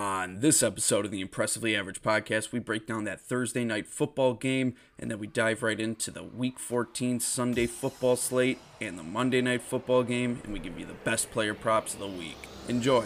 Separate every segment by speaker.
Speaker 1: On this episode of the Impressively Average podcast, we break down that Thursday night football game and then we dive right into the Week 14 Sunday football slate and the Monday night football game, and we give you the best player props of the week. Enjoy.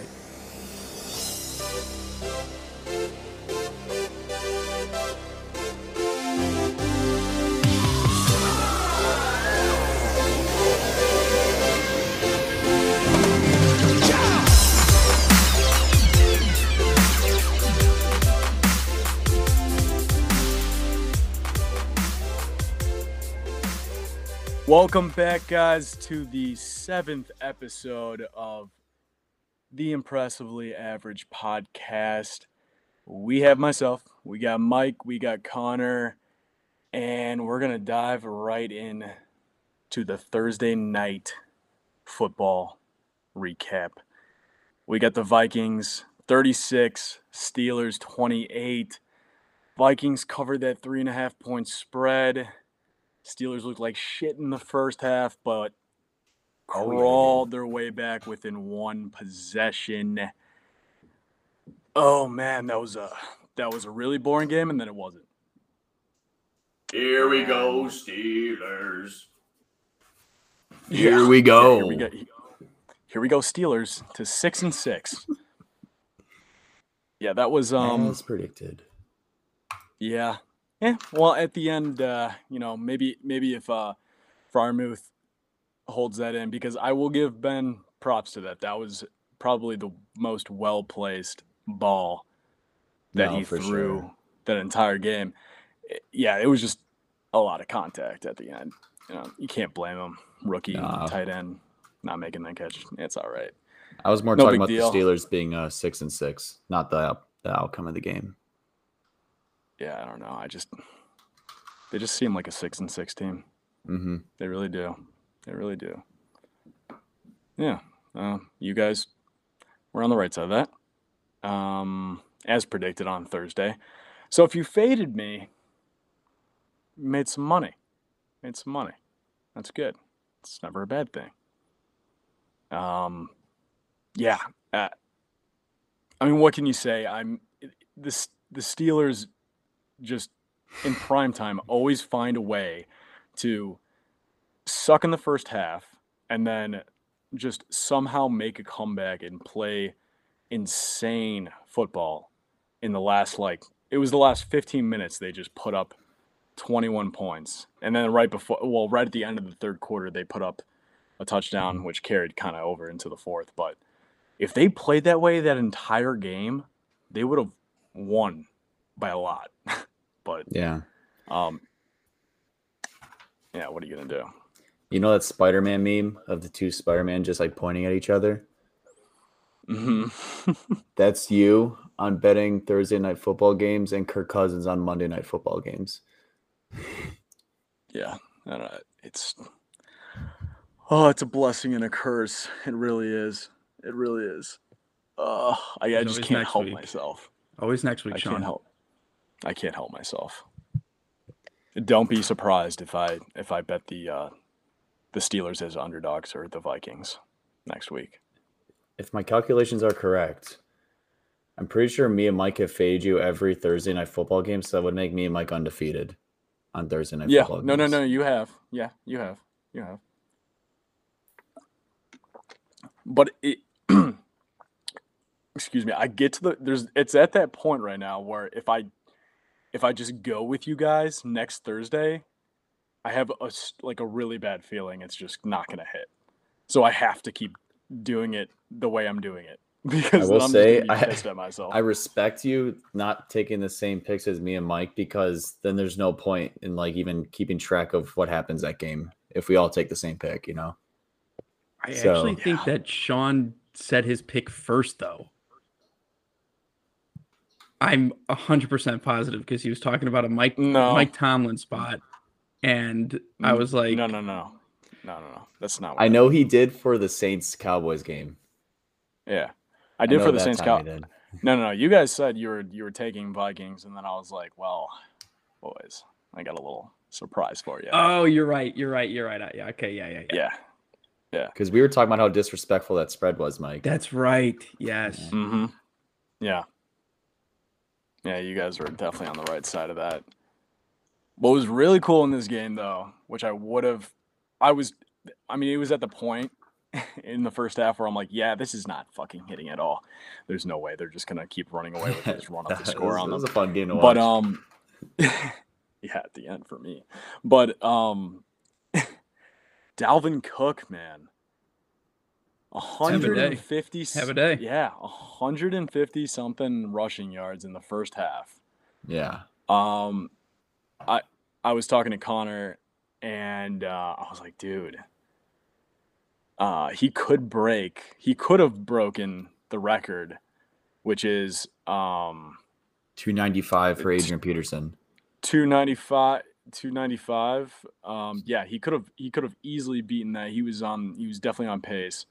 Speaker 2: Welcome back, guys, to the seventh episode of the Impressively Average podcast. We have myself, we got Mike, we got Connor, and we're going to dive right in to the Thursday night football recap. We got the Vikings 36, Steelers 28. Vikings covered that three and a half point spread. Steelers looked like shit in the first half, but
Speaker 3: Oh, yeah,
Speaker 2: crawled their way back within one possession. Oh man, that was a that was a really boring game, and then it wasn't.
Speaker 3: Here we go, Steelers.
Speaker 2: Yeah.
Speaker 3: Here we go.
Speaker 2: Here we go. Here we go, Steelers to six and six. Yeah, that was um.
Speaker 3: As predicted.
Speaker 2: Yeah. Yeah. Well, at the end, uh, you know, maybe maybe if uh Freiermuth holds that in, because I will give Ben props to that. That was probably the most well placed ball that
Speaker 3: No,
Speaker 2: he threw
Speaker 3: sure.
Speaker 2: that entire game. I- Yeah, it was just a lot of contact at the end. You know, you can't blame him. Rookie
Speaker 3: Nah.
Speaker 2: tight end not making that catch. It's all right.
Speaker 3: I was more
Speaker 2: No
Speaker 3: talking about
Speaker 2: deal.
Speaker 3: the Steelers being uh, six and six, not the, the outcome of the game.
Speaker 2: Yeah, I don't know. I just they just seem like a six and six team.
Speaker 3: Mm-hmm.
Speaker 2: They really do. They really do. Yeah. Uh, you guys were on the right side of that, um, as predicted on Thursday. So if you faded me, you made some money. Made some money. That's good. It's never a bad thing. Um, yeah. Uh, I mean, what can you say? I'm this. The Steelers just in prime time always find a way to suck in the first half and then just somehow make a comeback and play insane football in the last like it was the last 15 minutes they just put up 21 points. And then right before well right at the end of the third quarter they put up a touchdown mm-hmm. which carried kind of over into the fourth. But if they played that way that entire game they would have won by a lot but
Speaker 3: Yeah.
Speaker 2: um yeah what are you gonna do
Speaker 3: You know that Spider Man meme of the two Spider Man just like pointing at each other?
Speaker 2: hmm
Speaker 3: That's you on betting Thursday night football games and Kirk Cousins on Monday night football games.
Speaker 2: Yeah, I don't know. It's oh, it's a blessing and a curse. It really is. It really is. Uh, I, I just can't help
Speaker 1: week.
Speaker 2: myself.
Speaker 1: Always next week,
Speaker 2: I
Speaker 1: Sean.
Speaker 2: can't help. I can't help myself. Don't be surprised if I if I bet the uh, the Steelers as underdogs or the Vikings next week.
Speaker 3: If my calculations are correct, I'm pretty sure me and Mike have faded you every Thursday night football game, so that would make me and Mike undefeated on Thursday night
Speaker 2: Yeah,
Speaker 3: football
Speaker 2: no, no,
Speaker 3: games.
Speaker 2: no. You have. Yeah, you have. You have. But it, excuse me, I get to the there's it's at that point right now where if I if I just go with you guys next Thursday, I have a s- like a really bad feeling it's just not gonna hit. So I have to keep doing it the way I'm doing it because
Speaker 3: will
Speaker 2: I'm
Speaker 3: say,
Speaker 2: just gonna
Speaker 3: I-
Speaker 2: be pissed at myself.
Speaker 3: I respect you not taking the same picks as me and Mike because then there's no point in like even keeping track of what happens that game if we all take the same pick, you know.
Speaker 1: I
Speaker 3: So-
Speaker 1: actually think that Sean said his pick first, though. I'm 100% positive because he was talking about a Mike
Speaker 2: No.
Speaker 1: Mike Tomlin spot. And I was like,
Speaker 2: no, no, no, no, no, no. That's not. What
Speaker 3: I know he did for the Saints Cowboys game.
Speaker 2: Yeah, I did
Speaker 3: know
Speaker 2: for the Saints.
Speaker 3: time
Speaker 2: Cow-
Speaker 3: he did.
Speaker 2: No, no, no. You guys said you were you were taking Vikings, and then I was like, well, boys, I got a little surprise for you.
Speaker 1: oh, you're right. You're right. You're right. Uh, Yeah. Okay. Yeah. Yeah. Yeah.
Speaker 2: yeah.
Speaker 3: Because we were talking about how disrespectful that spread was, Mike.
Speaker 1: That's right. Yes.
Speaker 2: Mm-hmm. Yeah. Yeah, you guys were definitely on the right side of that. What was really cool in this game, though, which I would have, I was, I mean, it was at the point in the first half where I'm like, yeah, this is not fucking hitting at all. There's no way they're just gonna keep running away with this run up the score
Speaker 3: was-
Speaker 2: on
Speaker 3: it
Speaker 2: them.
Speaker 3: was a fun game to watch.
Speaker 2: But um, yeah, at the end for me. But um, Dalvin Cook, man. 150.
Speaker 1: Have a day.
Speaker 2: Yeah, 150 something rushing yards in the first half.
Speaker 3: yeah,
Speaker 2: Um, I I was talking to Connor, and uh, I was like, dude, uh, he could break. He could have broken the record, which is um.
Speaker 3: 295 for Adrian Peterson.
Speaker 2: 295 295 um yeah he could have he could have easily beaten that he was on he was definitely on pace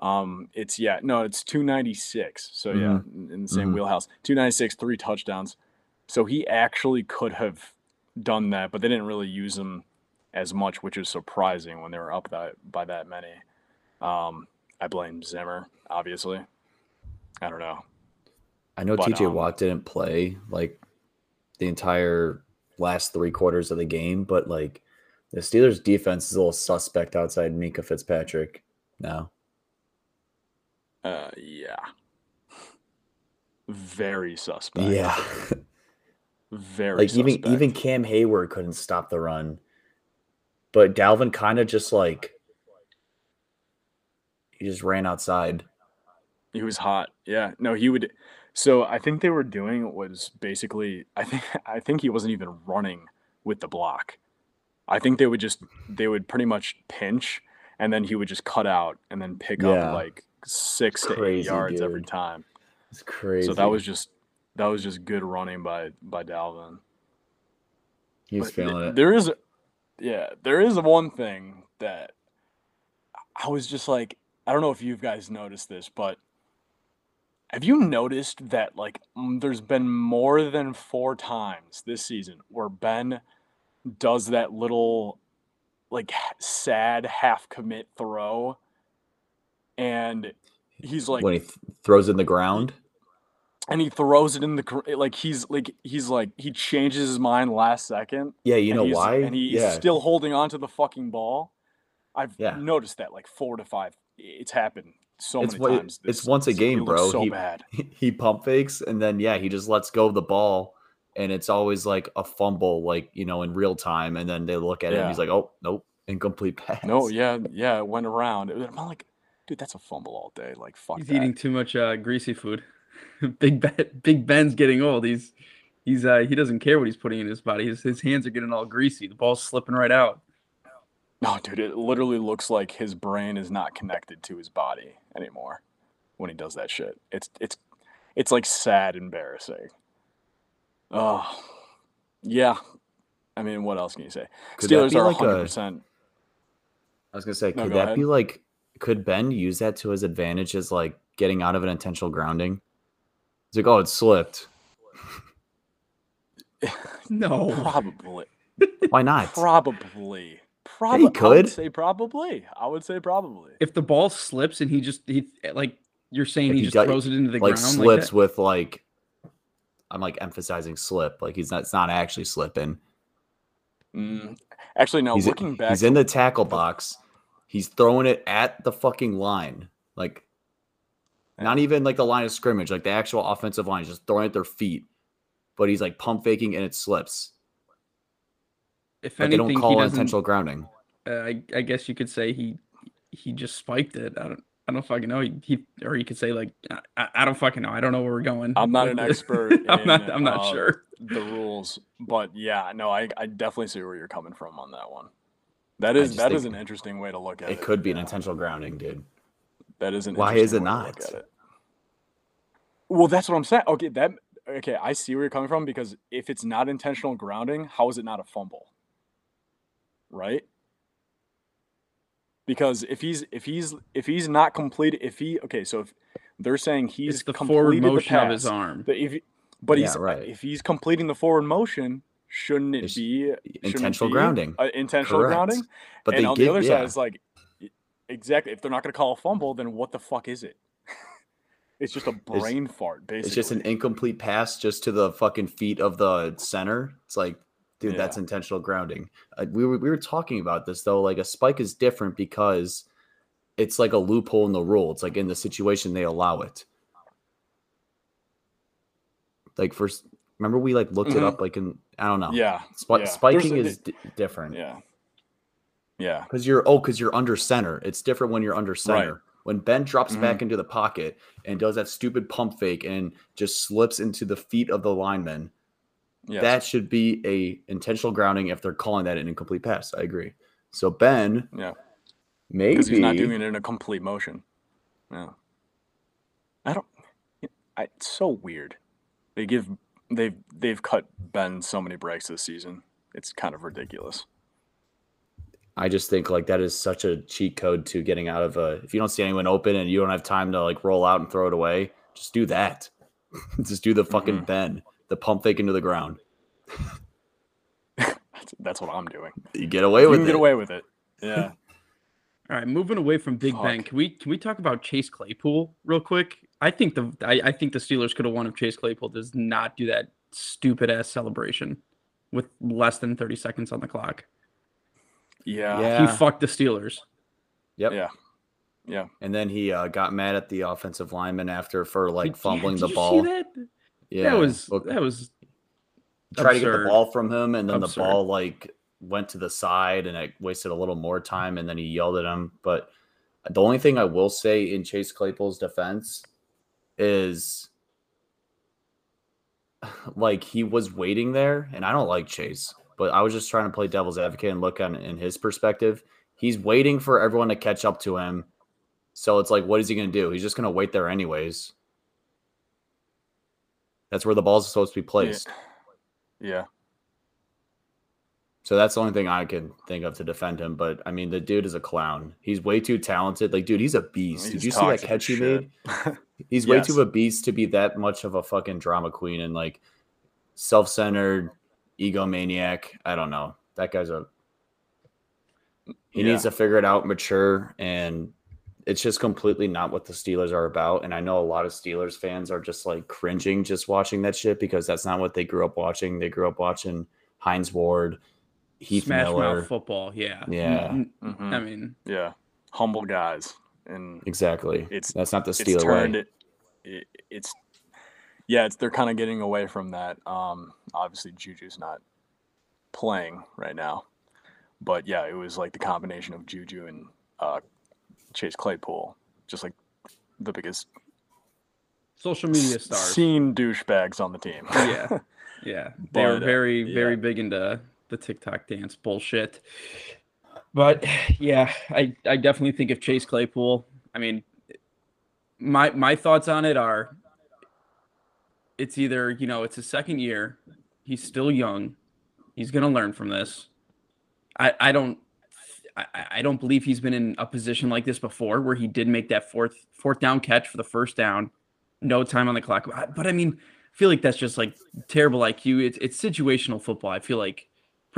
Speaker 2: um it's yeah no it's 296 so yeah in, the same
Speaker 3: Mhm.
Speaker 2: wheelhouse. 296 three touchdowns. So he actually could have done that but they didn't really use him as much which is surprising when they were up that by that many. Um i blame zimmer obviously. I don't know.
Speaker 3: I know
Speaker 2: But,
Speaker 3: TJ
Speaker 2: um,
Speaker 3: Watt didn't play like the entire last three quarters of the game, but like the Steelers defense is a little suspect outside Minkah Fitzpatrick now.
Speaker 2: Uh yeah very suspect
Speaker 3: Yeah.
Speaker 2: very
Speaker 3: like even even Cam Heyward couldn't stop the run. But Dalvin kind of just like he just ran outside.
Speaker 2: he was hot yeah no he would so i think they were doing was basically i think i think he wasn't even running with the block i think they would just they would pretty much pinch and then he would just cut out and then pick
Speaker 3: Yeah.
Speaker 2: up like six to eight
Speaker 3: Crazy,
Speaker 2: yards every time
Speaker 3: It's crazy.
Speaker 2: so that was just that was just good running by by dalvin
Speaker 3: he was
Speaker 2: But th-
Speaker 3: it.
Speaker 2: There is, yeah, there is one thing that I was just like, I don't know if you guys noticed this, but have you noticed that like there's been more than four times this season where Ben does that little like sad half commit throw, and he's like
Speaker 3: when he th- throws it in the ground.
Speaker 2: and he throws it in the like he's like he's like he changes his mind last second
Speaker 3: Yeah, you know why?
Speaker 2: And he's
Speaker 3: yeah,
Speaker 2: still holding on to the fucking ball. I've
Speaker 3: Yeah.
Speaker 2: noticed that like four to five. It's happened so
Speaker 3: It's
Speaker 2: many
Speaker 3: what-
Speaker 2: times.
Speaker 3: it's once a game, bro.
Speaker 2: So
Speaker 3: He-
Speaker 2: bad.
Speaker 3: he pump fakes and then yeah, he just lets go of the ball and it's always like a fumble, like you know, in real time. And then they look at it and he's like, "Oh, nope, incomplete pass."
Speaker 2: No, yeah, yeah, it went around. I'm like, dude, that's a fumble all day. Like, fuck
Speaker 1: He's
Speaker 2: that.
Speaker 1: eating too much uh, greasy food. Big Ben, Big Ben's getting old. He's he's uh, he doesn't care what he's putting in his body. His, his hands are getting all greasy. The ball's slipping right out.
Speaker 2: No, dude, it literally looks like his brain is not connected to his body anymore when he does that shit. It's it's it's like sad, embarrassing. Oh, yeah. I mean, what else can you say?
Speaker 3: Could
Speaker 2: Steelers are 100. percent
Speaker 3: I was gonna say,
Speaker 2: No,
Speaker 3: could
Speaker 2: go
Speaker 3: that
Speaker 2: ahead.
Speaker 3: be like? Could Ben use that to his advantage as like getting out of an intentional grounding? He's like, "Oh, it slipped.
Speaker 1: No,
Speaker 2: Probably.
Speaker 3: Why not?"
Speaker 2: Probably. Probably. I
Speaker 3: could.
Speaker 2: would say probably. I would say probably.
Speaker 1: if the ball slips and he just he like you're saying
Speaker 3: If
Speaker 1: he
Speaker 3: he
Speaker 1: just
Speaker 3: got-
Speaker 1: throws it into the
Speaker 3: like
Speaker 1: ground
Speaker 3: slips
Speaker 1: like
Speaker 3: with like. I'm like emphasizing slip, like he's not. It's not actually slipping.
Speaker 2: Mm, Actually, no.
Speaker 3: he's,
Speaker 2: looking back,
Speaker 3: he's in the tackle box. He's throwing it at the fucking line, like not even like the line of scrimmage, like the actual offensive line. He's just throwing it at their feet, but he's like pump faking and it slips.
Speaker 1: If
Speaker 3: Like they don't call
Speaker 1: he doesn't.
Speaker 3: intentional grounding.
Speaker 1: Uh, I, I guess you could say he he just spiked it. I don't I don't fucking know. He, he or you could say like I- I, I don't fucking know. I don't know where we're going.
Speaker 2: I'm not an
Speaker 1: this.
Speaker 2: expert
Speaker 1: I'm not. I'm not
Speaker 2: uh,
Speaker 1: sure.
Speaker 2: the rules, but yeah, no, I, I definitely see where you're coming from on that one. That is
Speaker 3: just
Speaker 2: that is an interesting way to look at it.
Speaker 3: It could be an intentional grounding, dude.
Speaker 2: That is an
Speaker 3: Why is it
Speaker 2: way to look
Speaker 3: not?
Speaker 2: it. Well, that's what I'm saying. Okay, that okay, I see where you're coming from because if it's not intentional grounding, how is it not a fumble? Right? Because if he's if he's if he's not complete if he okay, so if they're saying he's
Speaker 1: It's the forward
Speaker 2: completed the
Speaker 1: motion of his arm.
Speaker 2: but if but
Speaker 3: Yeah,
Speaker 2: he's
Speaker 3: right.
Speaker 2: if he's completing the forward motion, shouldn't it
Speaker 3: It's
Speaker 2: be shouldn't it
Speaker 3: intentional
Speaker 2: be
Speaker 3: grounding.
Speaker 2: uh, intentional
Speaker 3: Correct.
Speaker 2: grounding?
Speaker 3: But
Speaker 2: and on
Speaker 3: give
Speaker 2: the other
Speaker 3: yeah.
Speaker 2: side, it's like, exactly. If they're not going to call a fumble, then what the fuck is it? It's just a brain fart, basically.
Speaker 3: It's just an incomplete pass just to the fucking feet of the center. It's like, dude, that's intentional grounding. Uh, we were we were talking about this though. Like a spike is different because it's like a loophole in the rule. It's like in the situation they allow it. Like first, remember we like looked it
Speaker 2: Mhm.
Speaker 3: up. Like in I don't know.
Speaker 2: yeah,
Speaker 3: Spi-
Speaker 2: yeah.
Speaker 3: spiking
Speaker 2: There's-
Speaker 3: is d- different.
Speaker 2: yeah, yeah,
Speaker 3: Because you're oh, because you're under center. It's different when you're under center.
Speaker 2: Right.
Speaker 3: When Ben drops
Speaker 2: Mhm.
Speaker 3: back into the pocket and does that stupid pump fake and just slips into the feet of the lineman,
Speaker 2: yes.
Speaker 3: that should be a intentional grounding if they're calling that an incomplete pass. I agree. So Ben,
Speaker 2: yeah,
Speaker 3: maybe
Speaker 2: because he's not doing it in a complete motion. Yeah, I don't. I, it's so weird. They give they've they've cut Ben so many breaks this season. It's kind of ridiculous.
Speaker 3: I just think like that is such a cheat code to getting out of a. If you don't see anyone open and you don't have time to like roll out and throw it away, just do that. just do the fucking
Speaker 2: Mhm.
Speaker 3: Ben, the pump fake into the ground.
Speaker 2: That's, that's what I'm doing.
Speaker 3: You get away
Speaker 2: You
Speaker 3: with
Speaker 2: can
Speaker 3: it.
Speaker 2: get away with it. Yeah.
Speaker 1: All right, moving away from Big Ben, can we can we talk about Chase Claypool real quick? I think the I, I think the Steelers could have won if Chase Claypool does not do that stupid ass celebration with less than 30 seconds on the clock.
Speaker 2: Yeah.
Speaker 3: Yeah.
Speaker 1: He fucked the Steelers.
Speaker 3: Yep.
Speaker 2: Yeah. Yeah.
Speaker 3: And then he uh, got mad at the offensive lineman after for like
Speaker 1: Did- yeah,
Speaker 3: fumbling
Speaker 1: did
Speaker 3: the
Speaker 1: you see
Speaker 3: ball.
Speaker 1: that?
Speaker 3: Yeah,
Speaker 1: that was
Speaker 3: Look,
Speaker 1: that was
Speaker 3: try to get the ball from him, and then
Speaker 1: Absurd.
Speaker 3: the ball like went to the side, and it wasted a little more time, and then he yelled at him. But the only thing I will say in Chase Claypool's defense is like he was waiting there, and I don't like Chase, but I was just trying to play devil's advocate and look on in his perspective. He's waiting for everyone to catch up to him. So it's like, what is he going to do? He's just going to wait there anyways. That's where the ball's are supposed to be placed.
Speaker 2: Yeah.
Speaker 3: So that's the only thing I can think of to defend him. But I mean, the dude is a clown. He's way too talented. Like, dude, he's a beast.
Speaker 2: He's
Speaker 3: Did you see that catch he made? He's way too of a beast to be that much of a fucking drama queen and like self-centered egomaniac. I don't know. That guy's a he
Speaker 2: Yeah.
Speaker 3: needs to figure it out, mature, and it's just completely not what the Steelers are about. And I know a lot of Steelers fans are just like cringing just watching that shit because that's not what they grew up watching. They grew up watching Hines Ward, Heath
Speaker 1: smash
Speaker 3: Miller.
Speaker 1: mouth football. Yeah.
Speaker 3: Yeah.
Speaker 1: N-
Speaker 2: Mhm.
Speaker 1: I mean,
Speaker 2: Yeah. Humble guys. And
Speaker 3: Exactly.
Speaker 2: It's-
Speaker 3: that's not the
Speaker 2: it's
Speaker 3: Steeler
Speaker 2: turned
Speaker 3: way.
Speaker 2: it, it it's yeah, it's they're kind of getting away from that. Um obviously Juju's not playing right now. But yeah, it was like the combination of Juju and uh Chase Claypool, just like the biggest
Speaker 1: social media
Speaker 2: s-
Speaker 1: stars.
Speaker 2: seen douchebags on the team.
Speaker 1: Yeah. Yeah, they were
Speaker 2: But, uh,
Speaker 1: very, very
Speaker 2: yeah.
Speaker 1: big into the TikTok dance bullshit. But yeah, I, I definitely think if Chase Claypool, I mean, my my thoughts on it are, it's either you know it's his second year, he's still young, he's gonna learn from this. I I don't. I, I don't believe he's been in a position like this before where he did make that fourth fourth down catch for the first down, no time on the clock. But- I mean, I feel like that's just like terrible IQ. It's it's situational football. I feel like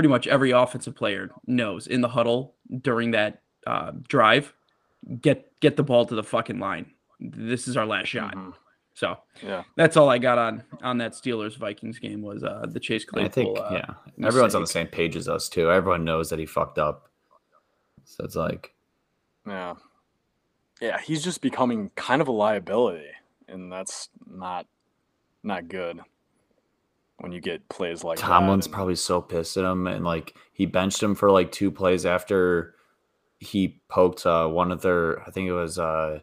Speaker 1: pretty much every offensive player knows in the huddle during that uh, drive, get get the ball to the fucking line. This is our last shot.
Speaker 2: Mhm.
Speaker 1: So
Speaker 2: Yeah.
Speaker 1: that's all I got on on that Steelers Vikings game was uh, the Chase Claypool.
Speaker 3: I think
Speaker 1: uh,
Speaker 3: yeah, everyone's on the same page as us too. Everyone knows that he fucked up. So it's like,
Speaker 2: Yeah. Yeah, he's just becoming kind of a liability, and that's not not good when you get plays like that,
Speaker 3: Tomlin's
Speaker 2: and-
Speaker 3: probably so pissed at him, and like he benched him for like two plays after he poked uh, one of their. I think it was uh,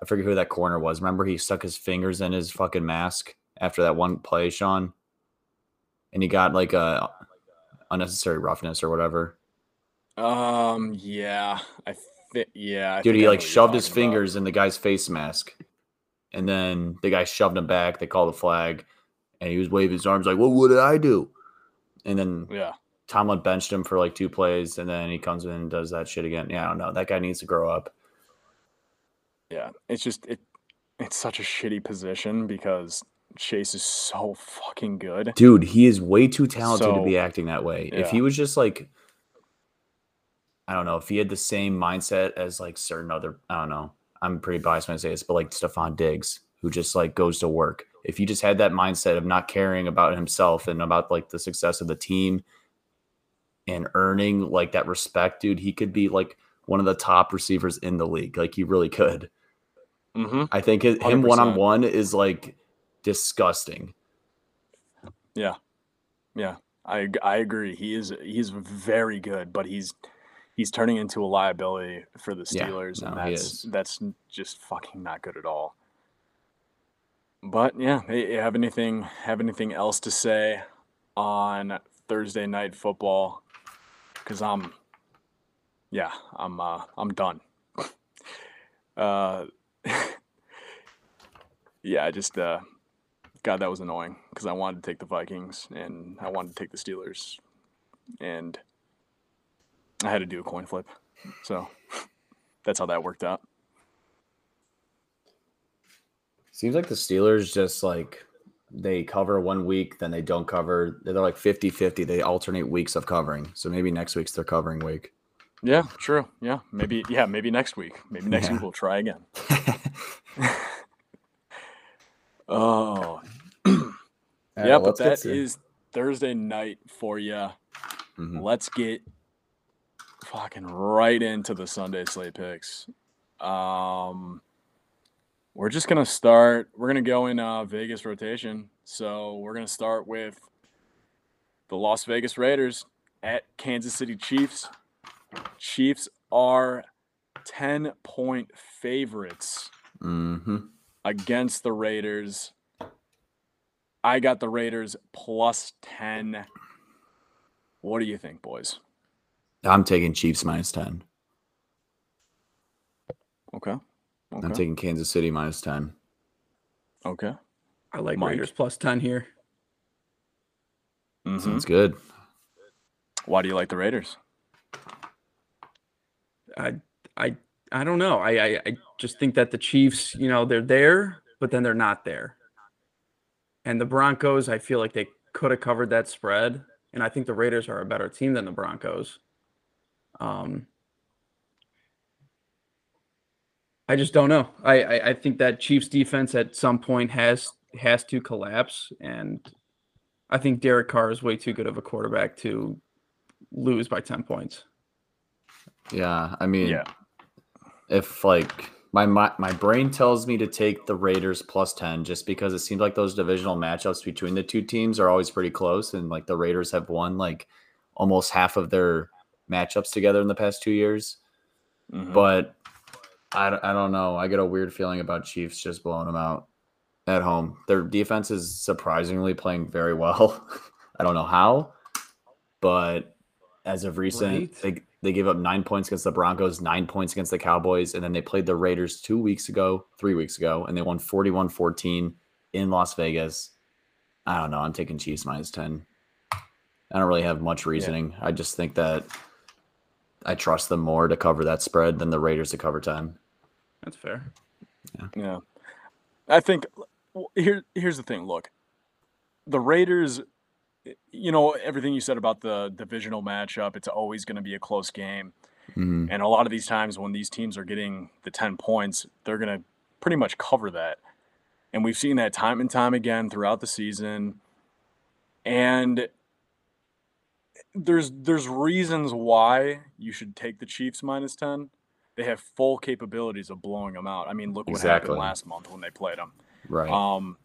Speaker 3: I forget who that corner was. Remember he stuck his fingers in his fucking mask after that one play, Sean, and he got like a unnecessary roughness or whatever.
Speaker 2: Um. Yeah. I think. Yeah. I
Speaker 3: Dude,
Speaker 2: think
Speaker 3: he like shoved his
Speaker 2: talking about.
Speaker 3: fingers in the guy's face mask, and then the guy shoved him back. They called the flag, and he was waving his arms like, "Well, what did I do?" And then
Speaker 2: Yeah.
Speaker 3: Tomlin benched him for like two plays, and then he comes in and does that shit again. Yeah, I don't know. That guy needs to grow up.
Speaker 2: Yeah. It's just it. It's such a shitty position because Chase is so fucking good.
Speaker 3: Dude, he is way too talented to be acting that way. If he was just like, I don't know, if he had the same mindset as like certain other, I don't know. I'm pretty biased when I say this, but like Stefon Diggs. who just like goes to work. If he just had that mindset of not caring about himself and about like the success of the team and earning like that respect, dude, he could be like one of the top receivers in the league. Like he really could.
Speaker 2: Mm-hmm.
Speaker 3: I think his, him one on one is like disgusting.
Speaker 2: Yeah, yeah, I I agree. He is he's very good, but he's he's turning into a liability for the Steelers, and
Speaker 3: no, he
Speaker 2: that's that's just fucking not good at all. But yeah, hey, have anything have anything else to say on Thursday night football? Because I'm, yeah, I'm uh, I'm done. Uh, yeah, I just uh, God, that was annoying because I wanted to take the Vikings and I wanted to take the Steelers, and I had to do a coin flip. So that's how that worked out.
Speaker 3: Seems like the Steelers just like they cover one week, then they don't cover. They're like 50 50. They alternate weeks of covering. So maybe next week's their covering week.
Speaker 2: Yeah, true. Yeah, maybe. Yeah, maybe next week. Maybe next
Speaker 3: Yeah.
Speaker 2: week we'll try again. Oh, yeah, but that is Thursday night for you.
Speaker 3: Mhm.
Speaker 2: Let's get fucking right into the Sunday slate picks. Um, we're just gonna start. We're gonna go in uh, Vegas rotation. So we're gonna start with the Las Vegas Raiders at Kansas City Chiefs. Chiefs are ten point favorites
Speaker 3: hmm
Speaker 2: against the Raiders. I got the Raiders plus 10. What do you think, boys?
Speaker 3: I'm taking Chiefs minus 10.
Speaker 2: Okay.
Speaker 3: I'm taking Kansas City minus 10.
Speaker 2: okay.
Speaker 1: I like
Speaker 2: Mike.
Speaker 1: Raiders plus 10 here.
Speaker 2: Mhm.
Speaker 3: Sounds good.
Speaker 2: Why do you like the Raiders?
Speaker 1: I I I don't know. I, I I just think that the Chiefs, you know, they're there, but then they're not there. And the Broncos, I feel like they could have covered that spread, and I think the Raiders are a better team than the Broncos. Um, I just don't know. I, I I think that Chiefs defense at some point has has to collapse, and I think Derek Carr is way too good of a quarterback to lose by ten points.
Speaker 3: Yeah. I mean,
Speaker 2: Yeah.
Speaker 3: if like my, my my brain tells me to take the Raiders plus 10 just because it seems like those divisional matchups between the two teams are always pretty close and like the Raiders have won like almost half of their matchups together in the past 2 years
Speaker 2: Mhm.
Speaker 3: but I, don't- I don't know I get a weird feeling about Chiefs just blowing them out at home their defense is surprisingly playing very well I don't know how but as of recent
Speaker 1: Right.
Speaker 3: they they gave up nine points against the Broncos, nine points against the Cowboys, and then they played the Raiders two weeks ago, three weeks ago, and they won 41 14 in Las Vegas. I don't know. I'm taking Chiefs minus 10. I don't really have much reasoning. I just think that I trust them more to cover that spread than the Raiders to cover 10.
Speaker 1: That's fair.
Speaker 2: Yeah. I think w- here here's the thing. Look, the Raiders, you know, everything you said about the divisional matchup, it's always going to be a close game.
Speaker 3: Mhm.
Speaker 2: And a lot of these times when these teams are getting the 10 points, they're going to pretty much cover that. And we've seen that time and time again throughout the season. And there's there's reasons why you should take the Chiefs minus 10. They have full capabilities of blowing them out. I mean, look what
Speaker 3: Exactly.
Speaker 2: happened last month when they played them.
Speaker 3: Right.
Speaker 2: Um,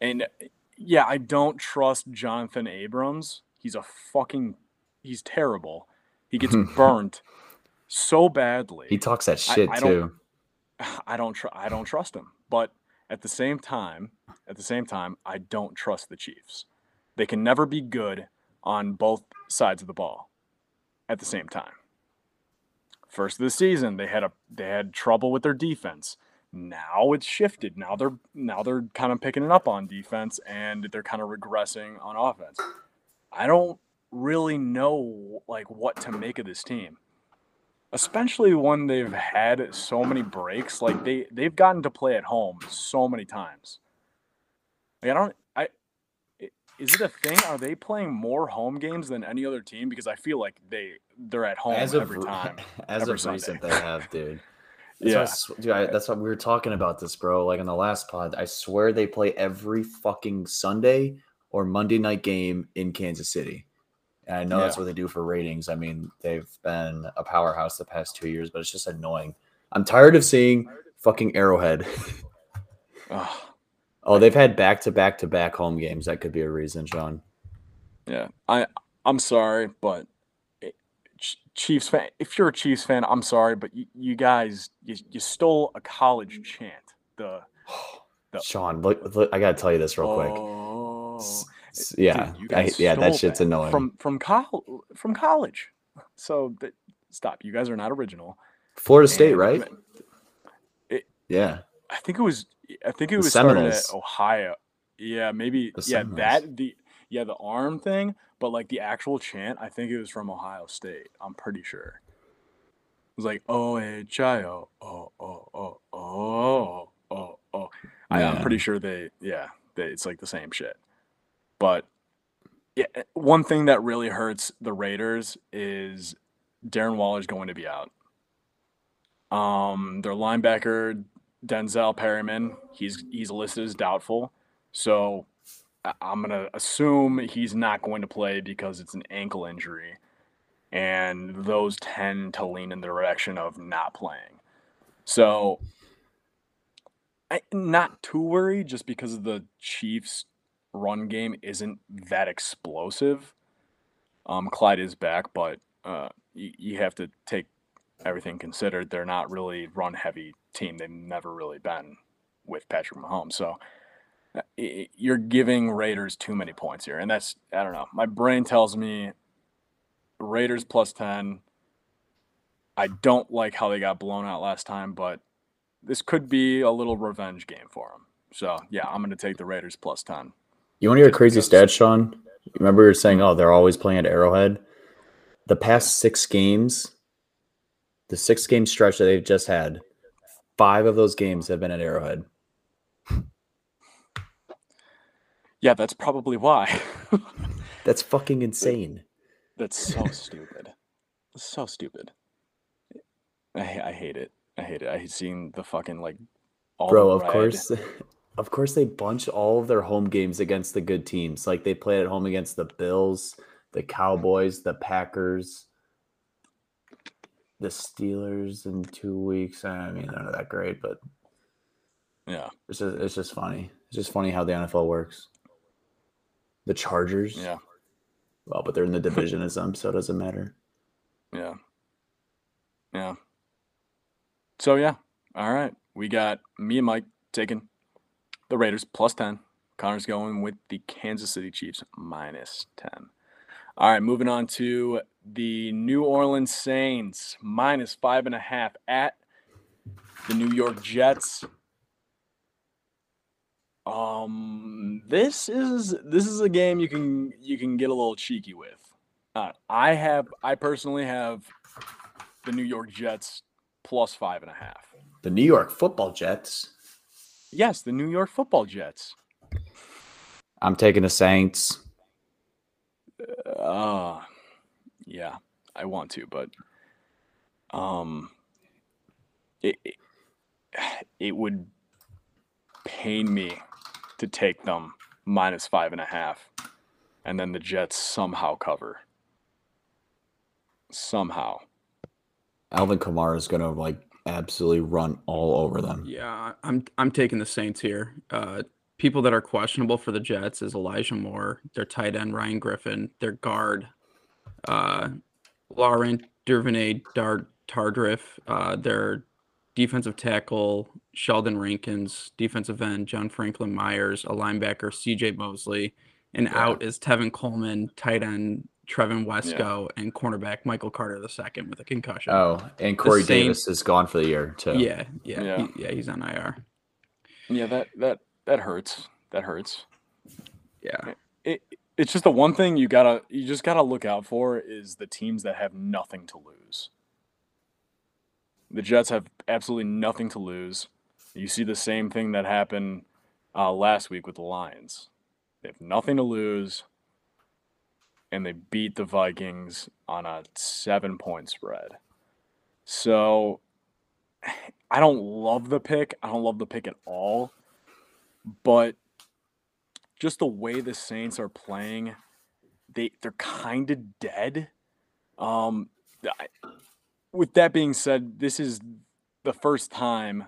Speaker 2: and yeah, I don't trust Jonathan Abrams. He's a fucking, he's terrible. He gets burnt so badly.
Speaker 3: he talks that
Speaker 2: I-
Speaker 3: shit
Speaker 2: I don't-
Speaker 3: too.
Speaker 2: I don't, tr- I don't trust him. But at the same time, at the same time, I don't trust the Chiefs. They can never be good on both sides of the ball at the same time. First of the season, they had a they had trouble with their defense. Now it's shifted. Now they're now they're kind of picking it up on defense and they're kind of regressing on offense. I don't really know like what to make of this team especially when they've had so many breaks like they they've gotten to play at home so many times like i don't is it a thing are they playing more home games than any other team because i feel like they they're at home
Speaker 3: As of,
Speaker 2: every
Speaker 3: re-
Speaker 2: time
Speaker 3: as of
Speaker 2: Sunday.
Speaker 3: recent, they have, dude. That's
Speaker 2: yeah.
Speaker 3: What dude, I- that's what we were talking about this, bro. Like in the last pod, I swear they play every fucking Sunday or Monday night game in Kansas City. And I know that's what they do for ratings. I mean, they've been a powerhouse the past two years, but it's just annoying. I'm tired of seeing fucking Arrowhead.
Speaker 2: Ugh.
Speaker 3: Oh, they've had back to back to back home games. That could be a reason, Sean.
Speaker 2: Yeah, I I'm sorry, but it, Chiefs fan. If you're a Chiefs fan, I'm sorry, but you, you guys you, you stole a college chant. The The-
Speaker 3: Sean, look, look, I gotta tell you this real quick.
Speaker 2: Oh,
Speaker 3: S- s-
Speaker 2: dude,
Speaker 3: yeah,
Speaker 2: you
Speaker 3: I, yeah, that shit's annoying.
Speaker 2: from from col- from college. So stop. You guys are not original.
Speaker 3: Florida State,
Speaker 2: And-
Speaker 3: right? Yeah.
Speaker 2: I think it was. I think it was started at Ohio. Yeah, maybe.
Speaker 3: The
Speaker 2: yeah,
Speaker 3: Seminoles.
Speaker 2: that the yeah the arm thing, but like the actual chant, I think it was from Ohio State. I'm pretty sure. It was like O H I O O O O O O O. I- I'm pretty sure they yeah they, it's like the same shit. But yeah, eh, one thing that really hurts the Raiders is Darren Waller's going to be out. Um, their linebacker Denzel Perryman, he's he's listed as doubtful. So I'm gonna assume he's not going to play because it's an ankle injury, and those tend to lean in the direction of not playing. So I, not too worried, just because the Chiefs' run game isn't that explosive. Um, Clyde is back, but uh, you, you have to take everything considered. They're not really run heavy team. They've never really been with Patrick Mahomes. So uh, you're giving Raiders too many points here, and that's I don't know. My brain tells me Raiders plus ten. I don't like how they got blown out last time, but this could be a little revenge game for them. So yeah, I'm going to take the Raiders plus ten.
Speaker 3: You want to hear a crazy stat, Sean? You Remember you were saying, oh, they're always playing at Arrowhead? The past six games, the six game stretch that they've just had, five of those games have been at Arrowhead.
Speaker 2: Yeah, that's probably why.
Speaker 3: That's fucking insane.
Speaker 2: That's so stupid. So stupid. I, I hate it. I hate it. I hate seeing the fucking like all
Speaker 3: Bro, of course. Of course, they bunch all of their home games against the good teams. Like they played at home against the Bills, the Cowboys, the Packers, the Steelers in two weeks. Eh, I mean, they're not that great, but
Speaker 2: Yeah,
Speaker 3: It's just it's just funny. It's just funny how the NFL works. The Chargers,
Speaker 2: yeah,
Speaker 3: well, but they're in the division as them, so it doesn't matter.
Speaker 2: yeah, yeah. So yeah, all right. We got me and Mike taking the Raiders plus ten. Connor's going with the Kansas City Chiefs minus ten. All right, moving on to the New Orleans Saints minus five and a half at the New York Jets. Um, this is this is a game you can you can get a little cheeky with. Uh, I have I personally have the New York Jets plus five and a half.
Speaker 3: The New York Football Jets.
Speaker 2: Yes, the New York Football Jets.
Speaker 3: I'm taking the Saints.
Speaker 2: Uh yeah, I want to, but um, it it, it would pain me to take them minus five and a half, and then the Jets somehow cover. Somehow.
Speaker 3: Alvin Kamara is gonna like absolutely run all over them.
Speaker 1: Yeah, I'm I'm taking the Saints here. Uh, people that are questionable for the Jets is Elijah Moore, their tight end Ryan Griffin, their guard, uh, Laurent Dervinay Dar- Tardriff, uh, their defensive tackle Sheldon Rankins, defensive end John Franklin Myers, a linebacker CJ Mosley, and
Speaker 2: Yeah.
Speaker 1: out is Tevin Coleman, tight end Trevon Wesco, and cornerback Michael Carter II with a concussion.
Speaker 3: Oh, and Corey
Speaker 1: Saints-
Speaker 3: Davis is gone for the year too.
Speaker 1: yeah, yeah,
Speaker 2: Yeah.
Speaker 1: he- yeah, he's on IR.
Speaker 2: Yeah, that that that hurts. That hurts.
Speaker 1: Yeah.
Speaker 2: it it's just the one thing you gotta you just gotta look out for is the teams that have nothing to lose. The Jets have absolutely nothing to lose. You see the same thing that happened uh, last week with the Lions. They have nothing to lose, and they beat the Vikings on a seven point spread. So I don't love the pick. I don't love the pick at all. But just the way the Saints are playing, they they're kind of dead. Um, I, with that being said, this is the first time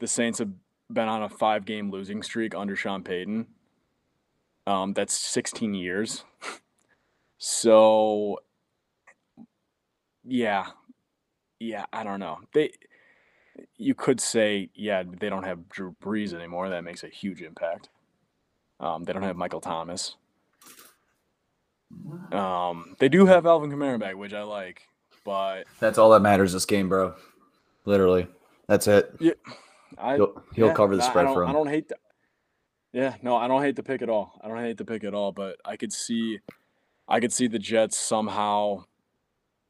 Speaker 2: the Saints have been on a five game losing streak under Sean Payton. Um, that's 16 years. so, yeah, yeah, I don't know. They, you could say, yeah, they don't have Drew Brees anymore. That makes a huge impact. Um, they don't have Michael Thomas. Um, they do have Alvin Kamara back, which I like, but
Speaker 3: That's all that matters this game, bro. Literally. That's it.
Speaker 2: yeah, I
Speaker 3: He'll, he'll
Speaker 2: yeah,
Speaker 3: cover the
Speaker 2: I- I
Speaker 3: spread for
Speaker 2: I don't hate that. Yeah, no, I don't hate the pick at all. I don't hate the pick at all, but I could see, I could see the Jets somehow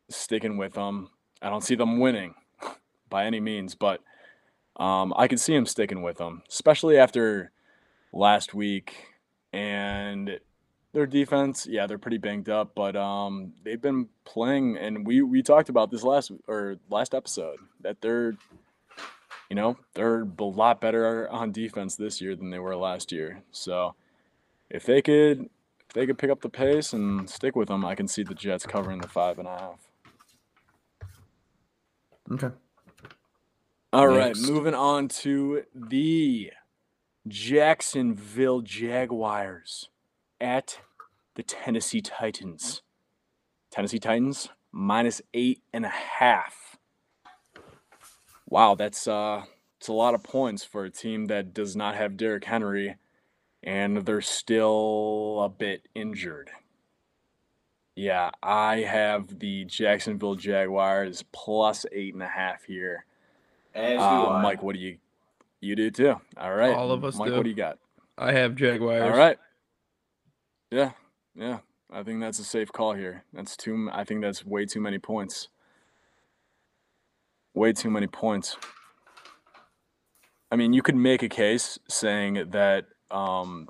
Speaker 2: sticking with them. I don't see them winning by any means, but um, I could see them sticking with them, especially after last week and their defense. Yeah, they're pretty banged up, but um, they've been playing, and we we talked about this last or last episode that they're you know, they're a lot better on defense this year than they were last year. So if they could if they could pick up the pace and stick with them, I can see the Jets covering the five and a half.
Speaker 3: Okay.
Speaker 2: All right,
Speaker 3: Next.
Speaker 2: moving on to the Jacksonville Jaguars at the Tennessee Titans. Tennessee Titans minus eight and a half. Wow, that's uh, it's a lot of points for a team that does not have Derrick Henry, and they're still a bit injured. Yeah, I have the Jacksonville Jaguars plus eight and a half here.
Speaker 3: As
Speaker 2: Uh, Mike, what do you you do too? All right,
Speaker 1: All of us
Speaker 2: Mike,
Speaker 1: do.
Speaker 2: what do you got?
Speaker 1: I have Jaguars.
Speaker 2: All right. Yeah, yeah. I think that's a safe call here. That's too. I think that's way too many points. Way too many points. I mean, you could make a case saying that um,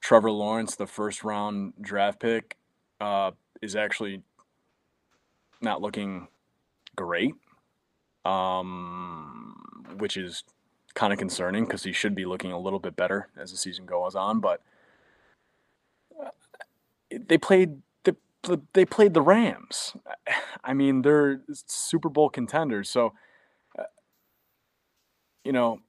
Speaker 2: Trevor Lawrence, the first round draft pick, uh, is actually not looking great, um, which is kind of concerning because he should be looking a little bit better as the season goes on. But uh, they played the they played the Rams. I mean, they're Super Bowl contenders, so uh, you know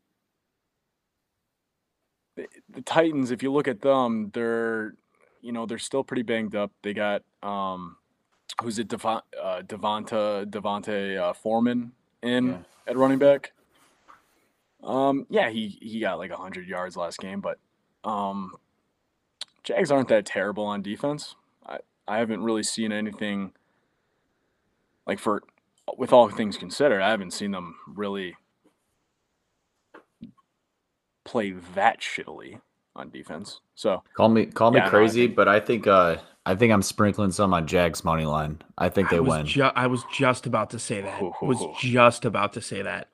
Speaker 2: the, the Titans. If you look at them, they're you know they're still pretty banged up. They got um, who's it? Devon, uh, Devonta uh, Foreman in
Speaker 3: Yeah.
Speaker 2: at running back. Um, yeah, he he got like hundred yards last game, but um, Jags aren't that terrible on defense. I I haven't really seen anything like for with all things considered, I haven't seen them really play that shittily on defense. So
Speaker 3: Call me call me
Speaker 2: Yeah, no, I
Speaker 3: crazy,
Speaker 2: think-
Speaker 3: but I think uh I think I'm sprinkling some on Jags money line. I think they
Speaker 1: I was
Speaker 3: win.
Speaker 1: ju- I was just about to say that.
Speaker 2: Ho, ho,
Speaker 1: was just about to say that.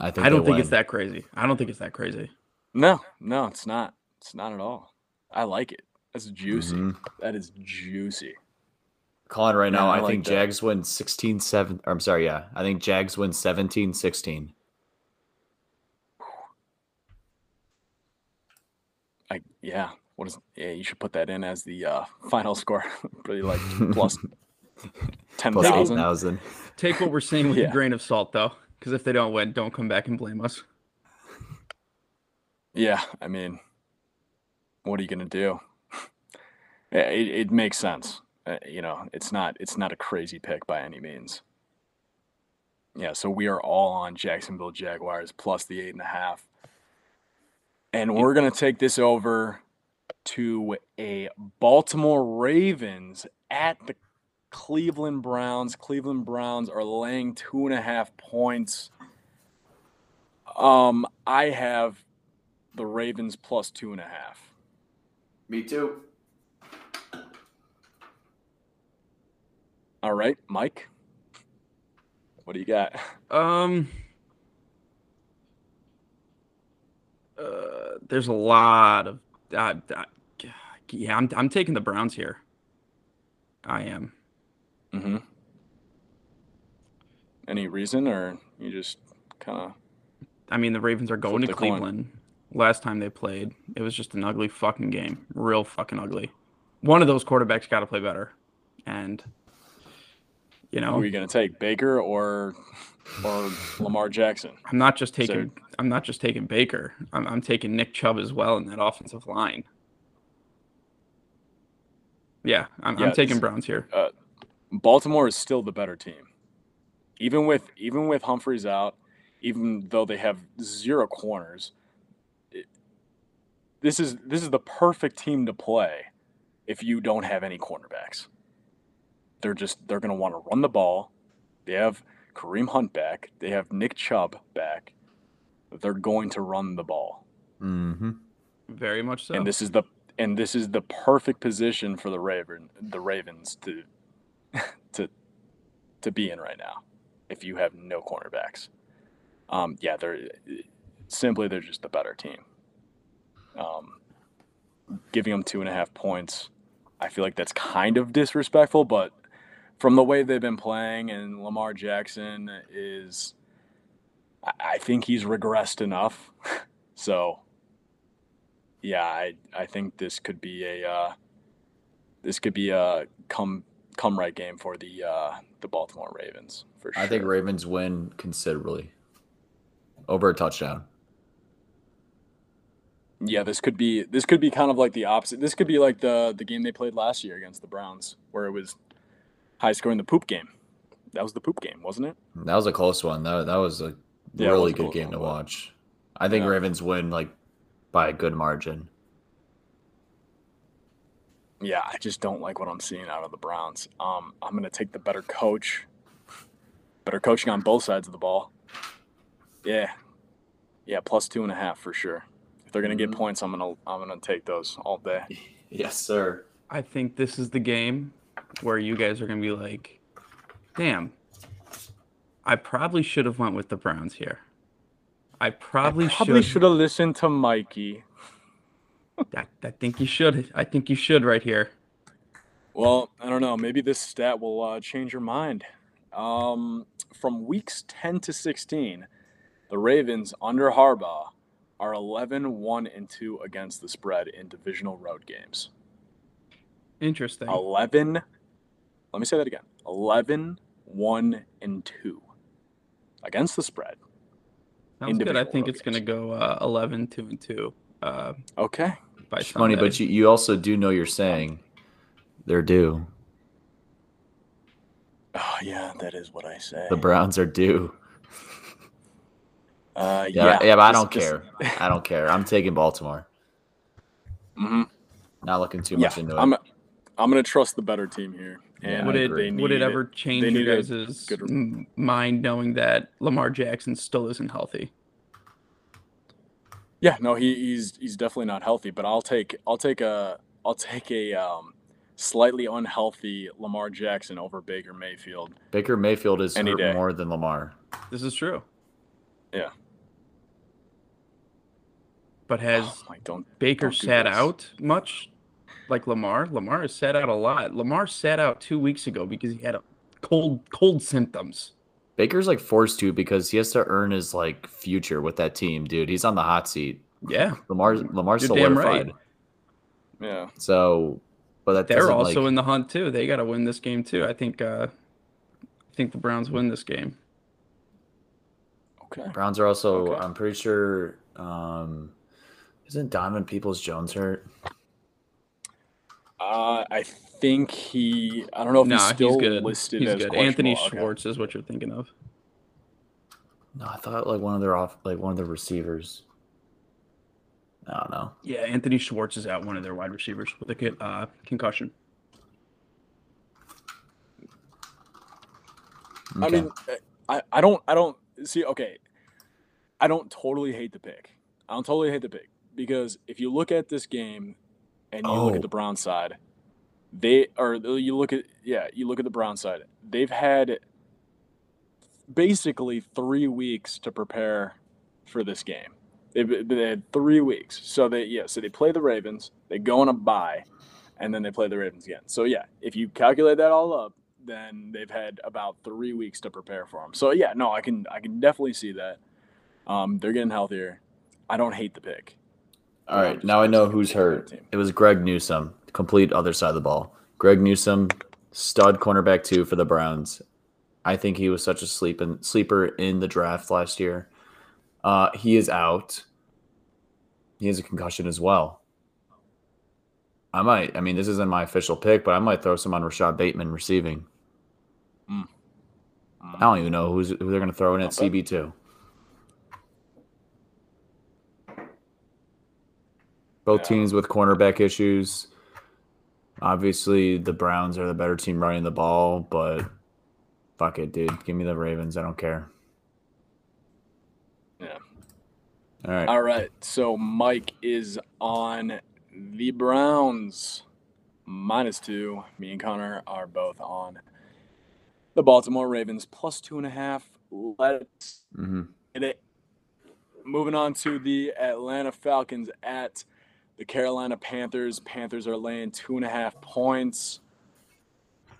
Speaker 3: I think
Speaker 1: I don't
Speaker 3: they
Speaker 1: think it's that crazy. I don't think it's that crazy.
Speaker 2: no, no, it's not. It's not at all. I like it. That's juicy.
Speaker 3: Mhm.
Speaker 2: That is juicy.
Speaker 3: Calling right
Speaker 2: Yeah,
Speaker 3: now,
Speaker 2: I
Speaker 3: I,
Speaker 2: like
Speaker 3: think
Speaker 2: that.
Speaker 3: Jags win 16 7. Or I'm sorry, yeah. I think Jags win 17 16.
Speaker 2: I yeah. What is yeah? You should put that in as the uh, final score. Pretty like plus ten
Speaker 3: Plus
Speaker 2: thousand.
Speaker 3: 8,000.
Speaker 1: Take what we're saying with
Speaker 2: Yeah.
Speaker 1: a grain of salt, though, because if they don't win, don't come back and blame us.
Speaker 2: Yeah, I mean, what are you gonna do? yeah, it, it makes sense. Uh, you know, it's not it's not a crazy pick by any means. Yeah, so we are all on Jacksonville Jaguars plus the eight and a half, and we're gonna take this over to a Baltimore Ravens at the Cleveland Browns. Cleveland Browns are laying two and a half points. Um, I have the Ravens plus two and a half.
Speaker 3: Me too.
Speaker 2: All right, Mike. What do you got?
Speaker 1: Um. Uh, there's a lot of. Uh, uh, yeah, I'm. I'm taking the Browns here. I am.
Speaker 2: Mm-hmm. Any reason, or you just kind of?
Speaker 1: I mean, the Ravens are going to
Speaker 2: the coin.
Speaker 1: Cleveland. Last time they played, it was just an ugly fucking game. Real fucking ugly. One of those quarterbacks got to play better. And, you
Speaker 2: Who
Speaker 1: know,
Speaker 2: are you gonna take, Baker or or Lamar Jackson?
Speaker 1: I'm not just
Speaker 2: So-
Speaker 1: taking I'm not just taking Baker. I'm, I'm taking Nick Chubb as well in that offensive line. Yeah, I'm,
Speaker 2: Yeah,
Speaker 1: I'm taking Browns here.
Speaker 2: Baltimore is still the better team, even with even with Humphreys out, even though they have zero corners. it- this is this is the perfect team to play if you don't have any cornerbacks. They're just they're going to want to run the ball. They have Kareem Hunt back. They have Nick Chubb back. They're going to run the ball.
Speaker 3: Mm-hmm.
Speaker 1: Very much so.
Speaker 2: and this is the and this is the perfect position for the Raven the Ravens to to to be in right now. If you have no cornerbacks, um, yeah, they're simply they're just the better team. Um, giving them two and a half points, I feel like that's kind of disrespectful, but from the way they've been playing and Lamar Jackson is, I, think he's regressed enough, so yeah, I I think this could be a uh, this could be a come come right game for the uh, the Baltimore Ravens for sure.
Speaker 3: I think Ravens win considerably. Over a touchdown.
Speaker 2: yeah, this could be this could be kind of like the opposite. This could be like the the game they played last year against the Browns, where it was high scoring the poop game. That was the poop game, wasn't it?
Speaker 3: That was a close one. That that was a
Speaker 2: Yeah,
Speaker 3: really
Speaker 2: was
Speaker 3: good game to watch. I think
Speaker 2: Yeah.
Speaker 3: Ravens win like by a good margin.
Speaker 2: Yeah, I just don't like what I'm seeing out of the Browns. Um, I'm gonna take the better coach, better coaching on both sides of the ball. Yeah, yeah, plus two and a half for sure. If they're gonna get
Speaker 3: Mhm.
Speaker 2: points, I'm gonna I'm gonna take those all day.
Speaker 3: Yes, sir.
Speaker 1: I think this is the game where you guys are gonna be like, "Damn, I probably should have went with the Browns here. I probably,
Speaker 2: I probably
Speaker 1: should.
Speaker 2: should have listened to Mikey.
Speaker 1: I, I think you should. I think you should right here.
Speaker 2: Well, I don't know. Maybe this stat will uh, change your mind. Um, from weeks 10 to 16, the Ravens under Harbaugh are 11 1 and 2 against the spread in divisional road games.
Speaker 1: Interesting.
Speaker 2: 11, let me say that again 11 1 and 2 against the spread.
Speaker 1: Sounds good. I think it's gonna go uh, 11, 2 and two. Uh,
Speaker 2: Okay.
Speaker 1: By
Speaker 3: Money,
Speaker 1: Sunday.
Speaker 3: but you, you also do know you're saying they're due.
Speaker 2: Oh, yeah, that is what I say.
Speaker 3: The Browns are due.
Speaker 2: uh,
Speaker 3: Yeah,
Speaker 2: yeah,
Speaker 3: yeah, but I don't care. I don't care. I'm taking Baltimore.
Speaker 2: Mhm.
Speaker 3: Not looking too
Speaker 2: Yeah,
Speaker 3: much into it.
Speaker 2: I'm, I'm going to trust the better team here. And
Speaker 1: would it
Speaker 3: agree.
Speaker 2: they
Speaker 1: would it ever change
Speaker 2: they
Speaker 1: your
Speaker 2: need
Speaker 1: guys'
Speaker 2: good-
Speaker 1: mind knowing that Lamar Jackson still isn't healthy?
Speaker 2: Yeah, no, he, he's he's definitely not healthy, but I'll take I'll take a I'll take a um, slightly unhealthy Lamar Jackson over Baker Mayfield.
Speaker 3: Baker Mayfield is
Speaker 2: Any
Speaker 3: hurt
Speaker 2: day.
Speaker 3: more than Lamar.
Speaker 1: This is true.
Speaker 2: Yeah.
Speaker 1: But has
Speaker 2: Oh, like don't
Speaker 1: Baker
Speaker 2: don't do
Speaker 1: sat
Speaker 2: this.
Speaker 1: out much like Lamar? Lamar has sat out a lot. Lamar sat out two weeks ago because he had a cold cold symptoms.
Speaker 3: Baker's like forced to because he has to earn his like future with that team, dude. He's on the hot seat.
Speaker 1: Yeah.
Speaker 3: Lamar Lamar's
Speaker 1: You're damn
Speaker 3: solidified.
Speaker 1: right.
Speaker 2: Yeah.
Speaker 3: So, but that
Speaker 1: They're also
Speaker 3: like,
Speaker 1: in the hunt too. They gotta win this game too. I think uh I think the Browns win this game.
Speaker 2: Okay.
Speaker 3: Browns are also.
Speaker 2: Okay.
Speaker 3: I'm pretty sure. um Isn't Diamond Peoples Jones hurt?
Speaker 2: Uh, I think he. I don't know if
Speaker 1: Nah,
Speaker 2: he's
Speaker 1: he's
Speaker 2: still
Speaker 1: good.
Speaker 2: listed
Speaker 1: He's
Speaker 2: as
Speaker 1: good. Anthony
Speaker 2: questionable. Okay.
Speaker 1: Schwartz is what you're thinking of.
Speaker 3: No, I thought like one of their off, like one of their receivers. I don't know.
Speaker 1: Yeah, Anthony Schwartz is out, one of their wide receivers with a con- uh, concussion.
Speaker 2: I mean, I, I don't I don't see okay. I don't totally hate the pick. I don't totally hate the pick because if you look at this game and you look
Speaker 3: Oh.
Speaker 2: at the Brown side, they or you look at yeah, you look at the Brown side. They've had basically 3 weeks to prepare for this game. They, they had 3 weeks. So they yeah, so they play the Ravens, they go on a bye and then they play the Ravens again. So yeah, if you calculate that all up, then they've had about three weeks to prepare for them So yeah, no, I can I can definitely see that. Um, they're getting healthier. I don't hate the pick.
Speaker 3: All right, now I know who's hurt. It was Greg Newsome, complete other side of the ball. Greg Newsome, stud cornerback two for the Browns. I think he was such a sleep in, sleeper in the draft last year. Uh, he is out. He has a concussion as well. I might. I mean, this isn't my official pick, but I might throw some on Rashod Bateman receiving.
Speaker 2: Mm.
Speaker 3: I don't even know who's who they're going to throw in at CB two. Both
Speaker 2: Yeah.
Speaker 3: teams with cornerback issues. Obviously, the Browns are the better team running the ball, but fuck it, dude. Give me the Ravens. I don't care.
Speaker 2: Yeah.
Speaker 3: All right.
Speaker 2: All right. So Mike is on the Browns minus two. Me and Connor are both on the Baltimore Ravens plus two and a half. Let's
Speaker 3: hmm
Speaker 2: get it. Moving on to the Atlanta Falcons at the Carolina Panthers. Panthers are laying two and a half points.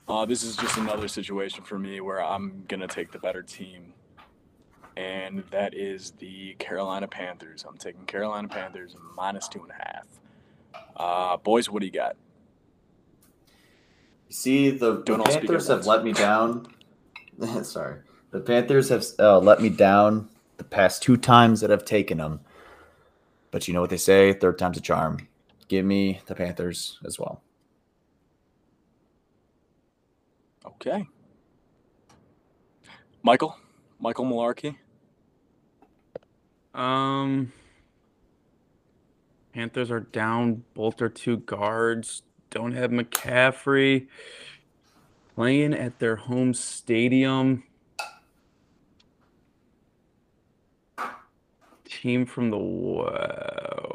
Speaker 2: Uh, this is just another situation for me where I'm gonna take the better team, and that is the Carolina Panthers. I'm taking Carolina Panthers minus two and a half. Uh, boys, what do you got?
Speaker 3: See, the, the Panthers have let me down. Sorry. The Panthers have uh, let me down the past two times that I've taken them. But you know what they say? Third time's a charm. Give me the Panthers as well.
Speaker 2: Okay, Michael, Michael Malarkey.
Speaker 1: Um, Panthers are down both their two guards. Don't have McCaffrey playing at their home stadium. Team from the wow.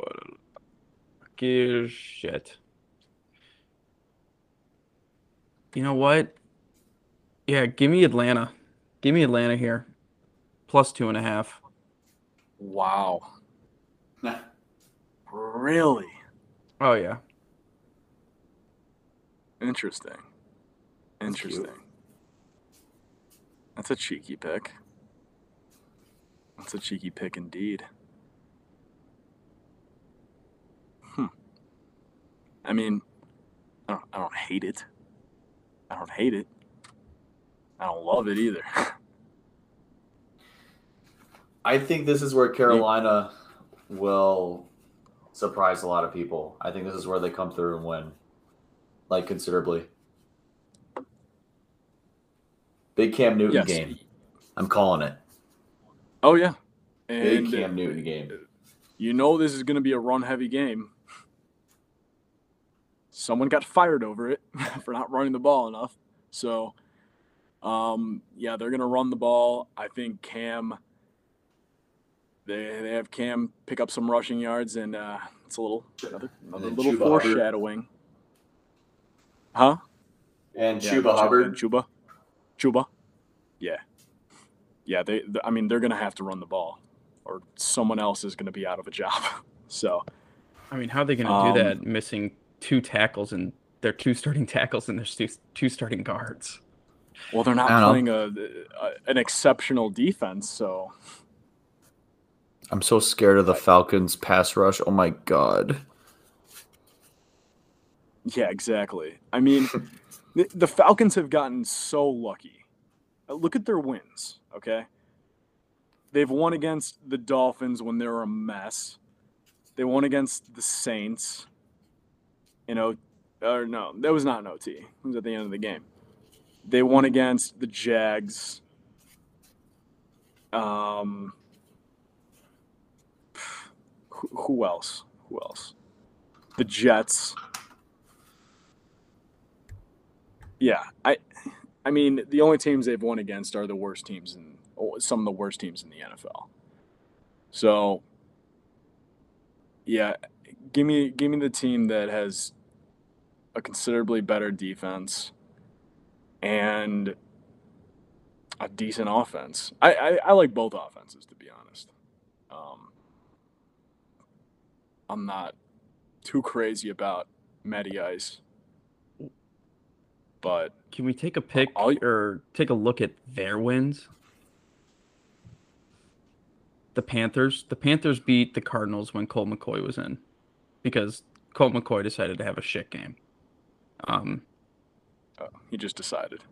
Speaker 1: Give shit. You know what? Yeah, give me Atlanta. Give me Atlanta here. Plus two and a half.
Speaker 2: Wow, really
Speaker 1: Oh yeah.
Speaker 2: interesting. Interesting.
Speaker 3: cute.
Speaker 2: That's a cheeky pick. That's a cheeky pick indeed. Hmm. I mean, I don't, I don't hate it. I don't hate it. I don't love it either.
Speaker 3: I think this is where Carolina will surprise a lot of people. I think this is where they come through and win, like considerably. Big Cam Newton
Speaker 2: yes.
Speaker 3: game. I'm calling it.
Speaker 2: Oh yeah.
Speaker 3: Big Cam uh, Newton game.
Speaker 2: you know this is going to be a run-heavy game. Someone got fired over it for not running the ball enough. So, um, yeah, they're going to run the ball. I think Cam. They, they have Cam pick up some rushing yards, and uh, it's a little another, another little
Speaker 3: Chuba Hubbard.
Speaker 2: foreshadowing. Huh?
Speaker 3: And
Speaker 2: Yeah,
Speaker 3: Chuba
Speaker 2: Chu-
Speaker 3: Hubbard.
Speaker 2: Chuba. Chuba. Yeah. Yeah, they th- I mean they're going to have to run the ball or someone else is going to be out of a job. So,
Speaker 1: I mean, how are they going to
Speaker 2: Um,
Speaker 1: do that missing two tackles and their two starting tackles and their two, two starting guards?
Speaker 2: well they're not playing a, a an exceptional defense, so
Speaker 3: I'm so scared of the Falcons pass rush. Oh my god.
Speaker 2: yeah, exactly. I mean, the, the Falcons have gotten so lucky. Uh, Look at their wins, okay? They've won against the Dolphins when they were a mess. They won against the Saints. You know, or no, that was not an OT. It was at the end of the game. They won against the Jags. Um, who, who else? Who else? The Jets. Yeah, I, I mean, the only teams they've won against are the worst teams in some of the worst teams in the NFL. So, yeah, give me give me the team that has a considerably better defense and a decent offense. I I, I like both offenses to be honest. Um, I'm not too crazy about Matty Ice. but
Speaker 1: Can we take a pick
Speaker 2: I'll-
Speaker 1: or take a look at their wins? The Panthers. The Panthers beat the Cardinals when Colt McCoy was in, because Colt McCoy decided to have a shit game. Um,
Speaker 2: uh, he just decided.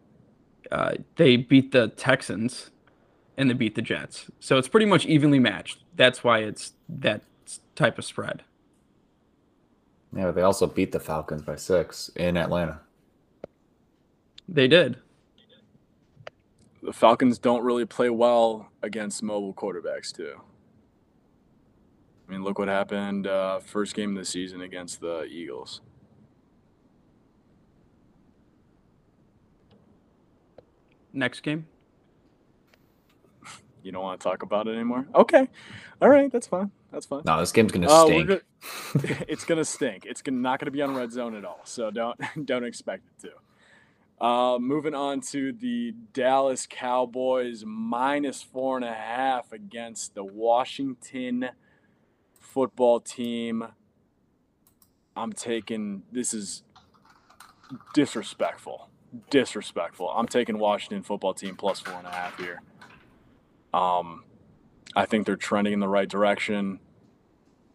Speaker 1: uh, they beat the Texans, and they beat the Jets. So it's pretty much evenly matched. That's why it's that type of spread.
Speaker 3: Yeah, but they also beat the Falcons by six in Atlanta.
Speaker 1: They did.
Speaker 2: The Falcons don't really play well against mobile quarterbacks, too. I mean, look what happened uh, first game of the season against the Eagles.
Speaker 1: Next game.
Speaker 2: You don't want to talk about it anymore? Okay. All right. That's fine. That's fine.
Speaker 3: No, this game's gonna
Speaker 2: Uh, we're
Speaker 3: stink.
Speaker 2: it's gonna stink. It's gonna, not gonna be on red zone at all. So don't don't expect it to. Uh, moving on to the Dallas Cowboys minus four and a half against the Washington football team. I'm taking this is disrespectful. Disrespectful. I'm taking Washington football team plus four and a half here. Um, I think they're trending in the right direction,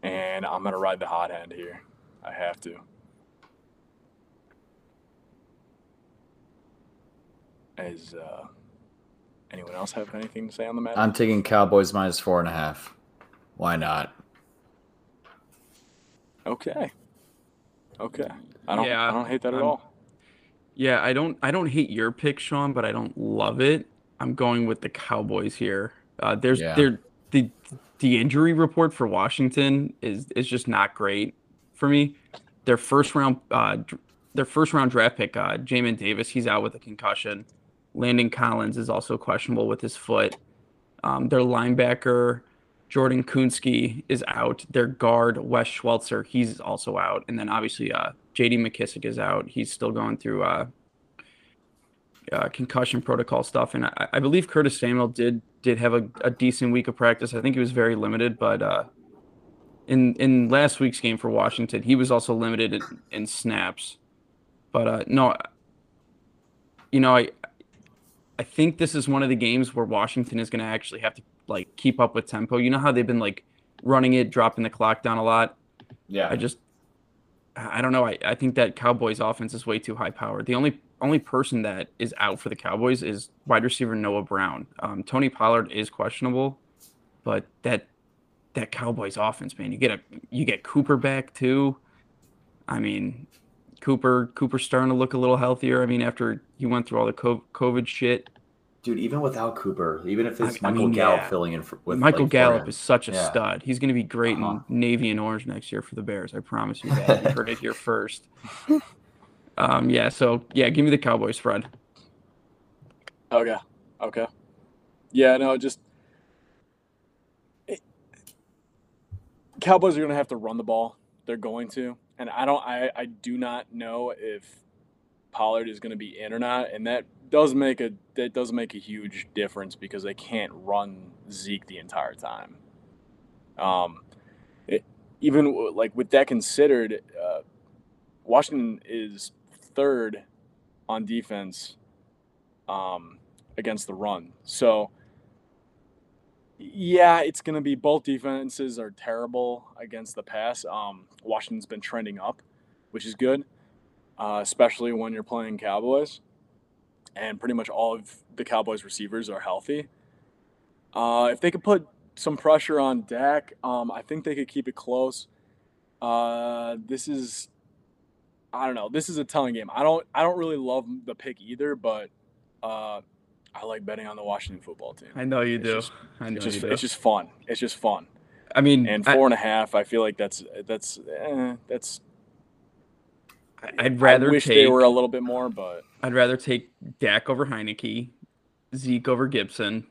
Speaker 2: and I'm gonna ride the hot hand here. I have to. Is uh, anyone else have anything to say on the matter?
Speaker 3: I'm taking Cowboys minus four and a half. Why not?
Speaker 2: Okay. Okay. I don't.
Speaker 1: Yeah,
Speaker 2: I don't hate that at
Speaker 1: I'm-
Speaker 2: all.
Speaker 1: Yeah, I don't I don't hate your pick, Sean, but I don't love it. I'm going with the Cowboys here. Uh, there's
Speaker 3: Yeah.
Speaker 1: there the the injury report for Washington is is just not great for me. Their first round uh their first round draft pick, uh Jamin Davis, he's out with a concussion. Landon Collins is also questionable with his foot. Um, their linebacker Jordan Kunaszyk is out. Their guard Wes Schweitzer, he's also out, and then obviously uh, J.D. McKissic is out. He's still going through uh, uh, concussion protocol stuff, and I, I believe Curtis Samuel did did have a, a decent week of practice. I think he was very limited, but uh, in in last week's game for Washington, he was also limited in, in snaps. But uh, no, you know, I I think this is one of the games where Washington is going to actually have to like keep up with tempo. You know how they've been like running it, dropping the clock down a lot.
Speaker 3: Yeah.
Speaker 1: I just I don't know. I, I think that Cowboys offense is way too high powered. The only only person that is out for the Cowboys is wide receiver Noah Brown. Um, Tony Pollard is questionable, but that that Cowboys offense, man, you get a you get Cooper back too. I mean, Cooper Cooper's starting to look a little healthier. I mean, after he went through all the COVID shit,
Speaker 3: Dude, even without Cooper, even if it's
Speaker 1: I- I
Speaker 3: Michael
Speaker 1: mean,
Speaker 3: Gallup
Speaker 1: yeah.
Speaker 3: filling in for, with
Speaker 1: Michael
Speaker 3: like,
Speaker 1: Gallup
Speaker 3: him.
Speaker 1: is such a
Speaker 3: Yeah.
Speaker 1: stud. He's going to be great
Speaker 3: Uh-huh.
Speaker 1: in navy and orange next year for the Bears. I promise you that. you heard it here first. Um, yeah. So yeah, give me the Cowboys spread.
Speaker 2: Okay. Okay. Yeah, no, just it, Cowboys are going to have to run the ball. They're going to. And I don't I I do not know if Pollard is going to be in or not, and that does make a that does make a huge difference because they can't run Zeke the entire time. Um it, even like with that considered, uh, Washington is third on defense um, against the run. So, yeah, it's going to be both defenses are terrible against the pass. Um, Washington's been trending up, which is good, uh, especially when you're playing Cowboys. And pretty much all of the Cowboys receivers are healthy. Uh, if they could put some pressure on Dak, um, I think they could keep it close. Uh, this is, I don't know. This is a telling game. I don't, I don't really love the pick either, but uh, I like betting on the Washington football team.
Speaker 1: I know you
Speaker 2: It's
Speaker 1: do.
Speaker 2: just-
Speaker 1: I know
Speaker 2: It's just,
Speaker 1: you do.
Speaker 2: it's just fun. It's just fun.
Speaker 1: I mean,
Speaker 2: And
Speaker 1: I-
Speaker 2: four and a half, I feel like that's that's eh, that's.
Speaker 1: I'd rather
Speaker 2: I wish
Speaker 1: take.
Speaker 2: they were a little bit more, but
Speaker 1: I'd rather take Dak over Heinicke, Zeke over Gibson,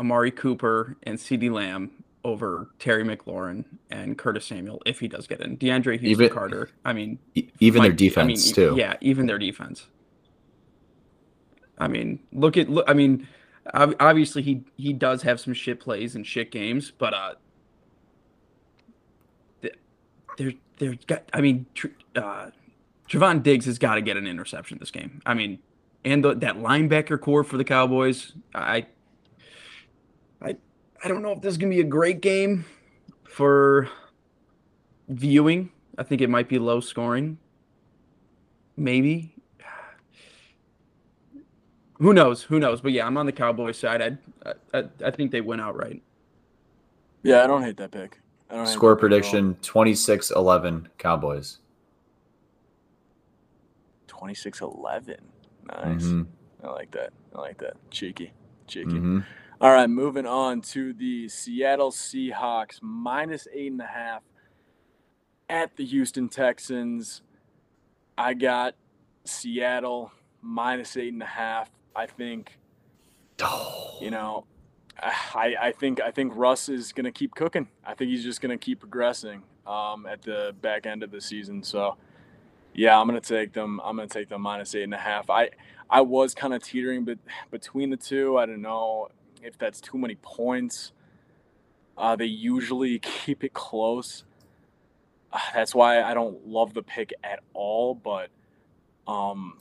Speaker 1: Amari Cooper, and CeeDee Lamb over Terry McLaurin and Curtis Samuel if he does get in. DeAndre Houston
Speaker 3: Even-
Speaker 1: Carter. I mean,
Speaker 3: even their defense
Speaker 1: I mean,
Speaker 3: too.
Speaker 1: Yeah, even their defense. I mean, look at look. I mean, obviously he he does have some shit plays and shit games, but uh, th- there there's got. I mean, tr- uh, Trevon Diggs has got to get an interception this game. I mean, and the, that linebacker corps for the Cowboys, I, I, I don't know if this is gonna be a great game for viewing. I think it might be low scoring. Maybe. Who knows? Who knows? But yeah, I'm on the Cowboys side. I, I, I think they win outright.
Speaker 2: Yeah, I don't hate that pick. I don't
Speaker 3: Score
Speaker 2: that pick at all.
Speaker 3: prediction 26 11 Cowboys.
Speaker 2: 26-11. Nice.
Speaker 3: Mhm,
Speaker 2: I like that. I like that. Cheeky. Cheeky.
Speaker 3: mhm.
Speaker 2: All right, moving on to the Seattle Seahawks minus eight and a half at the Houston Texans. I got Seattle minus eight and a half. I think you know, I I think I think Russ is gonna keep cooking. I think he's just gonna keep progressing um, at the back end of the season. So yeah, I'm gonna take them. I'm gonna take them minus eight and a half. I I was kind of teetering, but between the two, I don't know if that's too many points. Uh, they usually keep it close. Uh, That's why I don't love the pick at all. But um,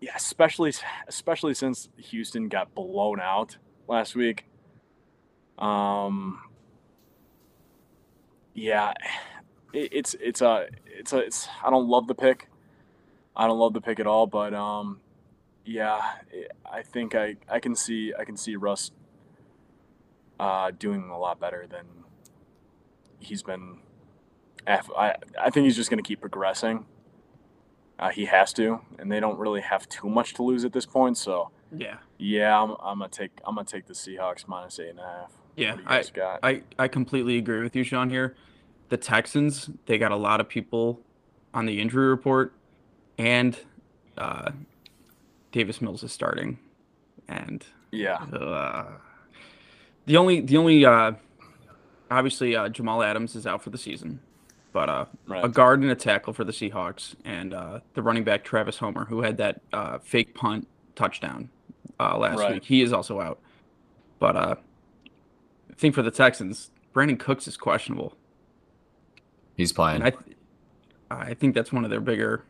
Speaker 2: yeah, especially especially since Houston got blown out last week. Um, yeah, it, it's it's a it's a it's I don't love the pick. I don't love the pick at all, but um, yeah, I think I I can see I can see Russ uh, doing a lot better than he's been. I I think he's just going to keep progressing. Uh, he has to, and they don't really have too much to lose at this point. So
Speaker 1: Yeah.
Speaker 2: yeah, I'm, I'm gonna take I'm gonna take the Seahawks minus eight and a half.
Speaker 1: Yeah,
Speaker 2: What do you
Speaker 1: I,
Speaker 2: got?
Speaker 1: I, I completely agree with you, Sean. Here, the Texans they got a lot of people on the injury report, and uh, Davis Mills is starting, and
Speaker 2: yeah,
Speaker 1: uh, the only the only uh, obviously uh, Jamal Adams is out for the season, but uh,
Speaker 2: right.
Speaker 1: a guard and a tackle for the Seahawks, and uh, the running back Travis Homer, who had that uh, fake punt touchdown uh, last
Speaker 2: Right.
Speaker 1: week, he is also out. But uh, I think for the Texans, Brandin Cooks is questionable,
Speaker 3: He's playing.
Speaker 1: I, th- I think that's one of their bigger,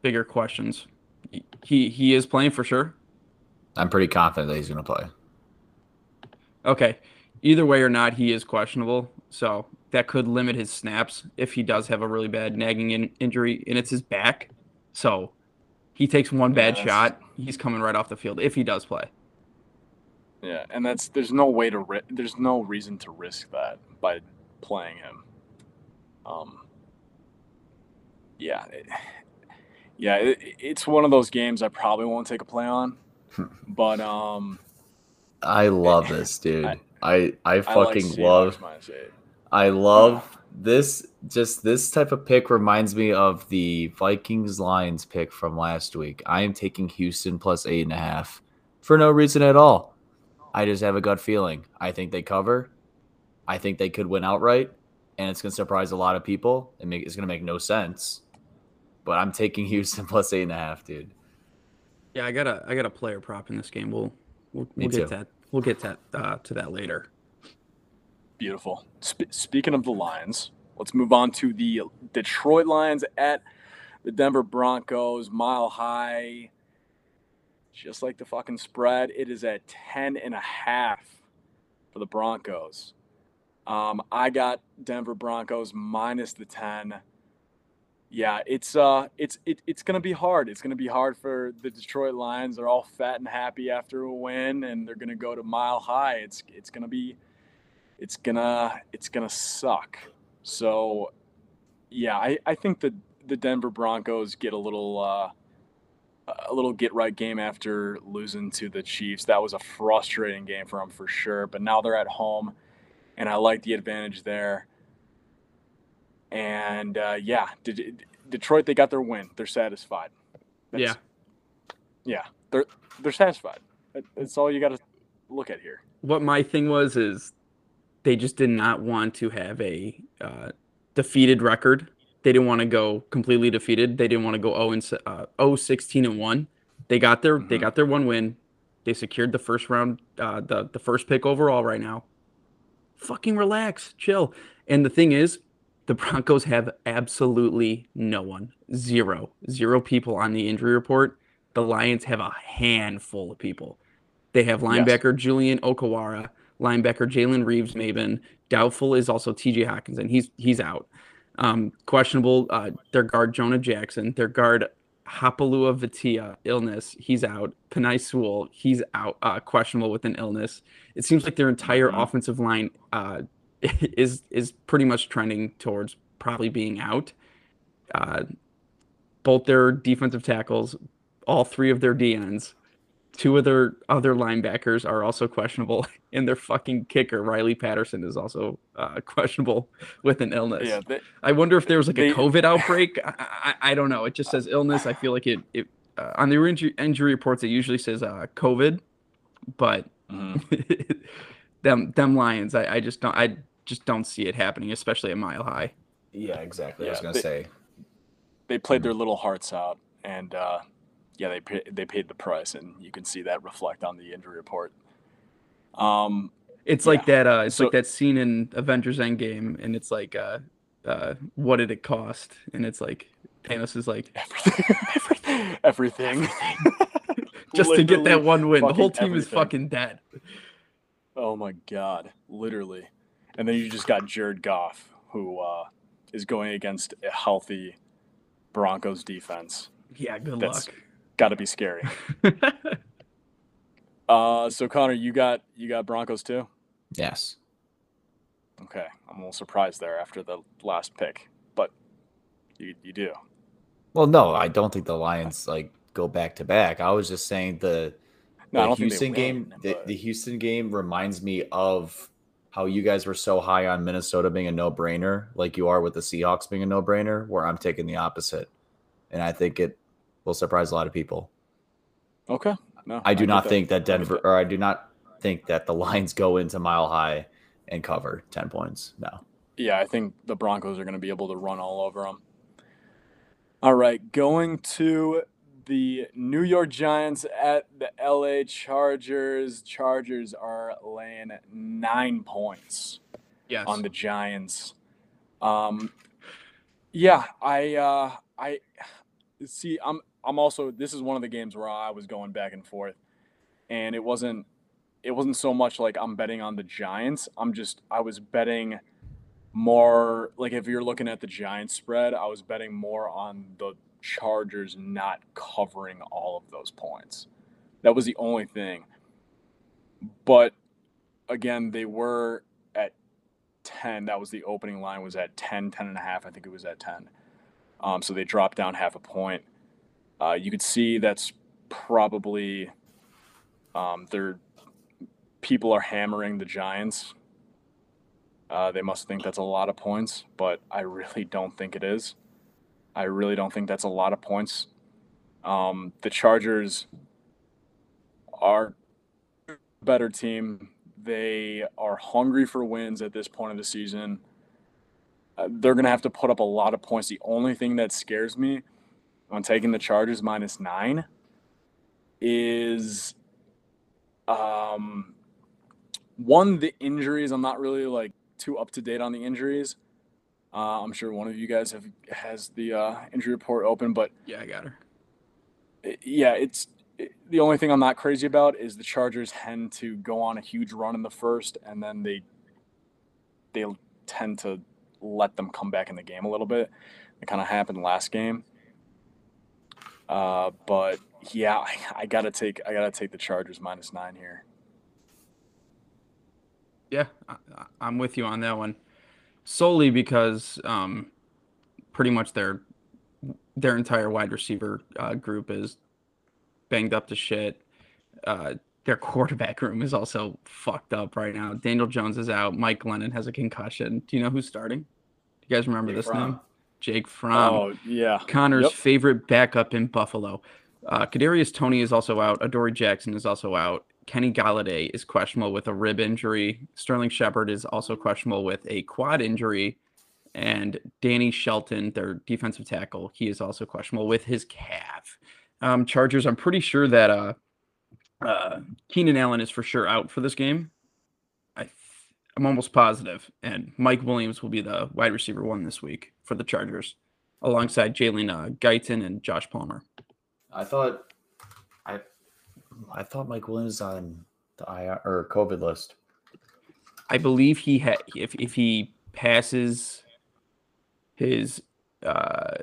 Speaker 1: bigger questions. He- He he is playing for sure.
Speaker 3: I'm pretty confident that he's going to play.
Speaker 1: Okay, either way or not, he is questionable, so that could limit his snaps if he does have a really bad nagging in- injury, and it's his back. So he takes one bad
Speaker 2: Yes.
Speaker 1: shot, he's coming right off the field if he does play.
Speaker 2: Yeah, and that's there's no way to ri- there's no reason to risk that by playing him. Um. Yeah, it, yeah, it, it's one of those games I probably won't take a play on, but um,
Speaker 3: I love this, dude.
Speaker 2: I-
Speaker 3: I I,
Speaker 2: I like
Speaker 3: fucking love. I love this just this type of pick reminds me of the Vikings Lions pick from last week. I am taking Houston plus eight and a half for no reason at all. I just have a gut feeling. I think they cover. I think they could win outright, and it's gonna surprise a lot of people. and make, it's gonna make no sense. But I'm taking Houston plus eight and a half, dude.
Speaker 1: Yeah, I got a I got a player prop in this game. We'll we'll, we'll get
Speaker 3: too.
Speaker 1: that we'll get that uh, to that later.
Speaker 2: Beautiful. Sp- speaking of the Lions, let's move on to the Detroit Lions at the Denver Broncos. Mile high, just like the fucking spread. It is at 10 and a half for the Broncos. Um, I got Denver Broncos minus the 10. Yeah, it's uh it's it, it's gonna be hard. It's gonna be hard for the Detroit Lions. They're all fat and happy after a win, and they're gonna go to mile high. It's it's gonna be it's gonna it's gonna suck. So yeah, I, I think the the Denver Broncos get a little uh, a little get right game after losing to the Chiefs. That was a frustrating game for them for sure. But now they're at home, and I like the advantage there. And uh, yeah, De- Detroit they got their win. They're satisfied.
Speaker 1: Yeah.
Speaker 2: yeah, they're they're satisfied. That- That's all you got to look at here.
Speaker 1: What my thing was is they just did not want to have a uh, defeated record. They didn't want to go completely defeated. They didn't want to go 0 and uh, 0 16 and 1. They got their they
Speaker 2: Mhm.
Speaker 1: got their one win. They secured the first round uh, the the first pick overall right now. Fucking relax, chill. And the thing is, the Broncos have absolutely no one. Zero. Zero people on the injury report. The Lions have a handful of people. They have linebacker yes. Julian Okwara, linebacker Jalen Reeves Maybin. Doubtful is also TJ Hockenson. He's he's out. Um, questionable, uh, their guard Jonah Jackson, their guard Halapoulivaati Vaitai illness. He's out. Penei Sewell, he's out. Uh, questionable with an illness. It seems like their entire mm-hmm. offensive line uh, is is pretty much trending towards probably being out. Uh, both their defensive tackles, all three of their DNs, two of their other linebackers are also questionable, and their fucking kicker Riley Patterson is also uh, questionable with an illness. Yeah, they, I wonder if there was like they, a COVID outbreak. I, I, I, don't know. It just says illness. I feel like it. it uh, on the injury, injury reports, it usually says uh, COVID, but mm-hmm. them them Lions, I, I just don't. I just don't see it happening, especially at Mile High.
Speaker 3: Yeah, exactly. Yeah, I was gonna they, say
Speaker 2: they played their little hearts out, and uh, yeah, they pay, they paid the price, and you can see that reflect on the injury report. Um,
Speaker 1: it's yeah. like that. Uh, it's so, like that scene in Avengers Endgame, and it's like, uh, uh, what did it cost? And it's like Thanos is like
Speaker 2: everything, everything, everything.
Speaker 1: just to get that one win. The whole team everything. is fucking dead.
Speaker 2: Oh my god, literally. And then you just got Jared Goff, who uh, is going against a healthy Broncos defense.
Speaker 1: Yeah, good That's luck.
Speaker 2: Got to be scary. uh, so Connor, you got you got Broncos too.
Speaker 3: Yes.
Speaker 2: Okay, I'm a little surprised there after the last pick, but you you do.
Speaker 3: Well, no, I don't think the Lions like go back to back. I was just saying the, no, the Houston game. Win, the, the Houston game reminds me of how you guys were so high on Minnesota being a no brainer, like you are with the Seahawks being a no brainer, where I'm taking the opposite. And I think it will surprise a lot of people.
Speaker 2: Okay.
Speaker 3: No, I do I not think that, that Denver, or I do not think that the Lions go into Mile High and cover 10 points. No.
Speaker 2: Yeah, I think the Broncos are going to be able to run all over them. All right, going to the New York Giants at the LA Chargers. Chargers are laying nine points
Speaker 1: yes.
Speaker 2: on the Giants. Um, yeah, I uh, I see. I'm I'm also. This is one of the games where I was going back and forth, and it wasn't it wasn't so much like I'm betting on the Giants. I'm just I was betting more like if you're looking at the Giants spread, I was betting more on the Chargers not covering all of those points. That was the only thing. But again, they were at 10. That was the opening line was at 10, 10 and a half. I think it was at 10. Um, so they dropped down half a point. Uh, you could see that's probably um, their people are hammering the Giants. Uh, they must think that's a lot of points, but I really don't think it is. I really don't think that's a lot of points. Um, the Chargers are better team. They are hungry for wins at this point of the season. Uh, they're going to have to put up a lot of points. The only thing that scares me on taking the Chargers minus nine is um, one, the injuries. I'm not really like too up to date on the injuries. Uh, I'm sure one of you guys have has the uh, injury report open, but
Speaker 1: yeah, I got her.
Speaker 2: It, yeah, it's it, the only thing I'm not crazy about is the Chargers tend to go on a huge run in the first, and then they they tend to let them come back in the game a little bit. It kind of happened last game. Uh, but yeah, I, I, gotta take I gotta take the Chargers minus nine here.
Speaker 1: Yeah, I, I'm with you on that one solely because um, pretty much their their entire wide receiver uh, group is banged up to shit. Uh, their quarterback room is also fucked up right now. Daniel Jones is out. Mike Glennon has a concussion. Do you know who's starting? Do you guys remember Jake this Fromm. name? Jake Fromm.
Speaker 2: Oh yeah.
Speaker 1: Connor's yep. favorite backup in Buffalo. Uh, Kadarius Toney is also out. Adoree Jackson is also out. Kenny Golladay is questionable with a rib injury. Sterling Shepard is also questionable with a quad injury. And Danny Shelton, their defensive tackle, he is also questionable with his calf. Um, Chargers, I'm pretty sure that uh, uh, Keenan Allen is for sure out for this game. I'm almost positive. And Mike Williams will be the wide receiver one this week for the Chargers, alongside Jalen uh, Guyton and Josh Palmer.
Speaker 3: I thought, I, I thought Mike Williams on the IR or COVID list.
Speaker 1: I believe he had if if he passes his uh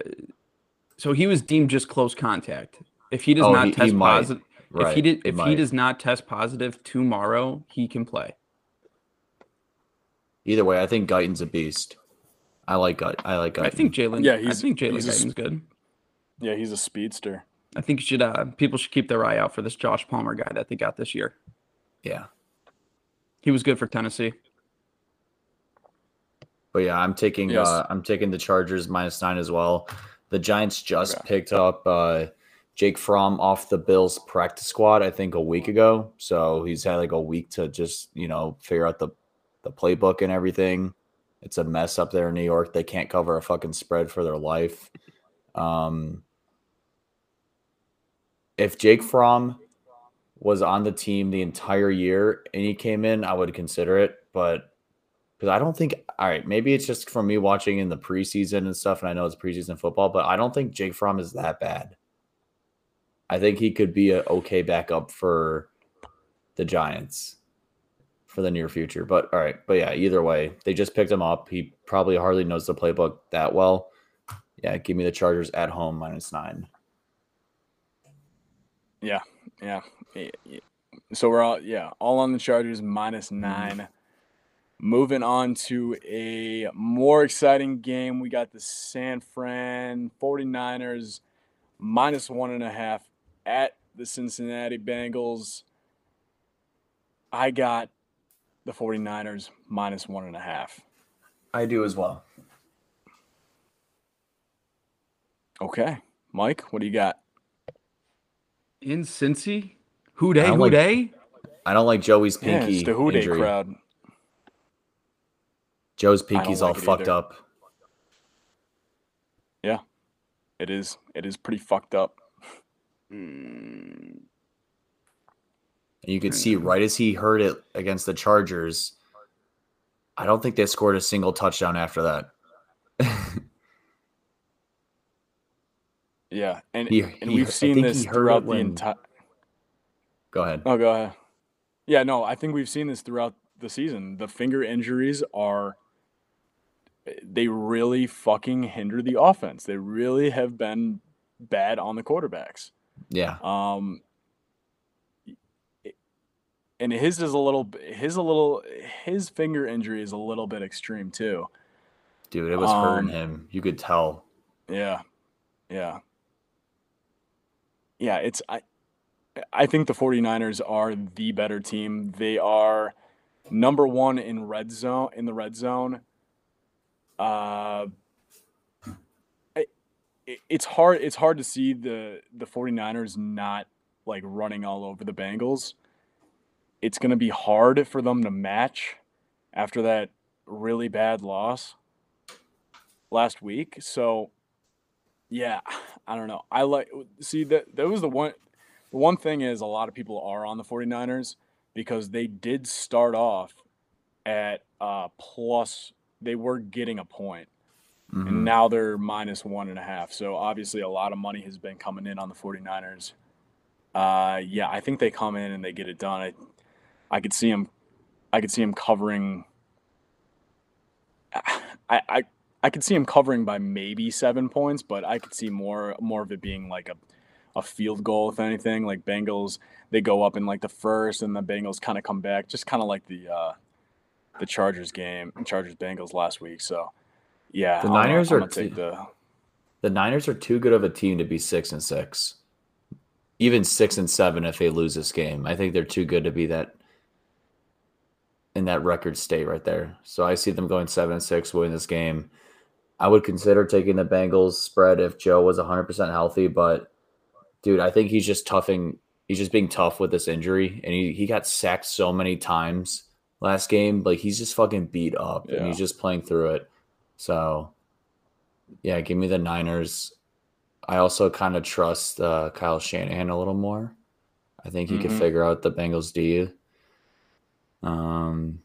Speaker 1: so he was deemed just close contact. If he does
Speaker 3: Oh,
Speaker 1: not
Speaker 3: he-
Speaker 1: test positive
Speaker 3: Right.
Speaker 1: if he did if he does not test positive tomorrow, he can play.
Speaker 3: Either way, I think Guyton's a beast. I like Gut. I like Guyton.
Speaker 1: I think Jalen
Speaker 2: Yeah, he's,
Speaker 1: I
Speaker 2: he's-
Speaker 1: think Jalen
Speaker 2: he's a
Speaker 1: Guyton's good.
Speaker 2: Yeah, he's a speedster.
Speaker 1: I think you should uh people should keep their eye out for this Josh Palmer guy that they got this year.
Speaker 3: Yeah,
Speaker 1: He was good for Tennessee.
Speaker 3: but yeah, I'm taking.
Speaker 2: Yes.
Speaker 3: Uh, I'm taking the Chargers minus nine as well. The Giants just
Speaker 2: Okay.
Speaker 3: picked up uh, Jake Fromm off the Bills practice squad. I think a week ago. So he's had like a week to just you know figure out the the playbook and everything. It's a mess up there in New York. They can't cover a fucking spread for their life. Um, if Jake Fromm was on the team the entire year and he came in, I would consider it. But because I don't think, all right, maybe it's just from me watching in the preseason and stuff, and I know it's preseason football, but I don't think Jake Fromm is that bad. I think he could be a okay backup for the Giants for the near future. But all right, but yeah, either way, they just picked him up. He probably hardly knows the playbook that well. Yeah, give me the Chargers at home minus nine.
Speaker 2: Yeah. Yeah. So we're all yeah, all on the Chargers minus mm-hmm. nine. Moving on to a more exciting game. We got the San Fran 49ers minus one and a half at the Cincinnati Bengals. I got the 49ers minus one and a half.
Speaker 3: I do as well.
Speaker 2: Okay. Mike, what do you got?
Speaker 1: In Cincy? Who Dey?
Speaker 3: I
Speaker 1: Who
Speaker 3: like-
Speaker 1: Dey?
Speaker 3: I don't like Joey's
Speaker 2: Yeah,
Speaker 3: pinky
Speaker 2: it's the Who Dey
Speaker 3: injury.
Speaker 2: crowd.
Speaker 3: Joe's pinky's all
Speaker 2: like it
Speaker 3: fucked
Speaker 2: either.
Speaker 3: up. Yeah.
Speaker 2: It is it is pretty fucked up.
Speaker 1: Mm,
Speaker 3: And you could see right as he heard it against the Chargers, I don't think they scored a single touchdown after that.
Speaker 2: Yeah, and
Speaker 3: He-
Speaker 2: and we've
Speaker 3: I
Speaker 2: seen this
Speaker 3: he
Speaker 2: throughout the
Speaker 3: when-
Speaker 2: entire.
Speaker 3: Go ahead.
Speaker 2: Oh, go ahead. Yeah, no, I think we've seen this throughout the season. The finger injuries are. They really fucking hinder the offense. They really have been bad on the quarterbacks.
Speaker 3: Yeah.
Speaker 2: Um, and his is a little. His a little. His finger injury is a little bit extreme too.
Speaker 3: Dude, it was hurting
Speaker 2: Um,
Speaker 3: him. You could tell.
Speaker 2: Yeah. Yeah. Yeah, it's I I think the 49ers are the better team. They are number 1 in red zone in the red zone. Uh I- it's hard it's hard to see the the 49ers not like running all over the Bengals. It's going to be hard for them to match after that really bad loss last week. So yeah, I don't know. I like see that that was the one the one thing is a lot of people are on the 49ers because they did start off at uh plus they were getting a point
Speaker 3: Mhm.
Speaker 2: and now they're minus one and a half. So obviously a lot of money has been coming in on the 49ers. Uh yeah, I think they come in and they get it done. I I could see them I could see them covering I I I could see him covering by maybe seven points, but I could see more more of it being like a, a field goal, if anything. Like Bengals, they go up in like the first, and the Bengals kind of come back, just kind of like the uh, the Chargers game, Chargers Bengals last week. So yeah,
Speaker 3: The Niners
Speaker 2: I'm
Speaker 3: are
Speaker 2: gonna take
Speaker 3: t-
Speaker 2: the
Speaker 3: The Niners are too good of a team to be six and six. Even six and seven if they lose this game. I think they're too good to be that in that record state right there. So I see them going seven and six, winning this game. I would consider taking the Bengals spread if Joe was 100% healthy, but dude, I think he's just toughing. He's just being tough with this injury, and he, he got sacked so many times last game. Like he's just fucking beat up, and he's just playing through it. So, yeah, give me the Niners. I also kind of trust uh, Kyle Shanahan a little more. I think he
Speaker 2: Mhm.
Speaker 3: can figure out the Bengals D. Um,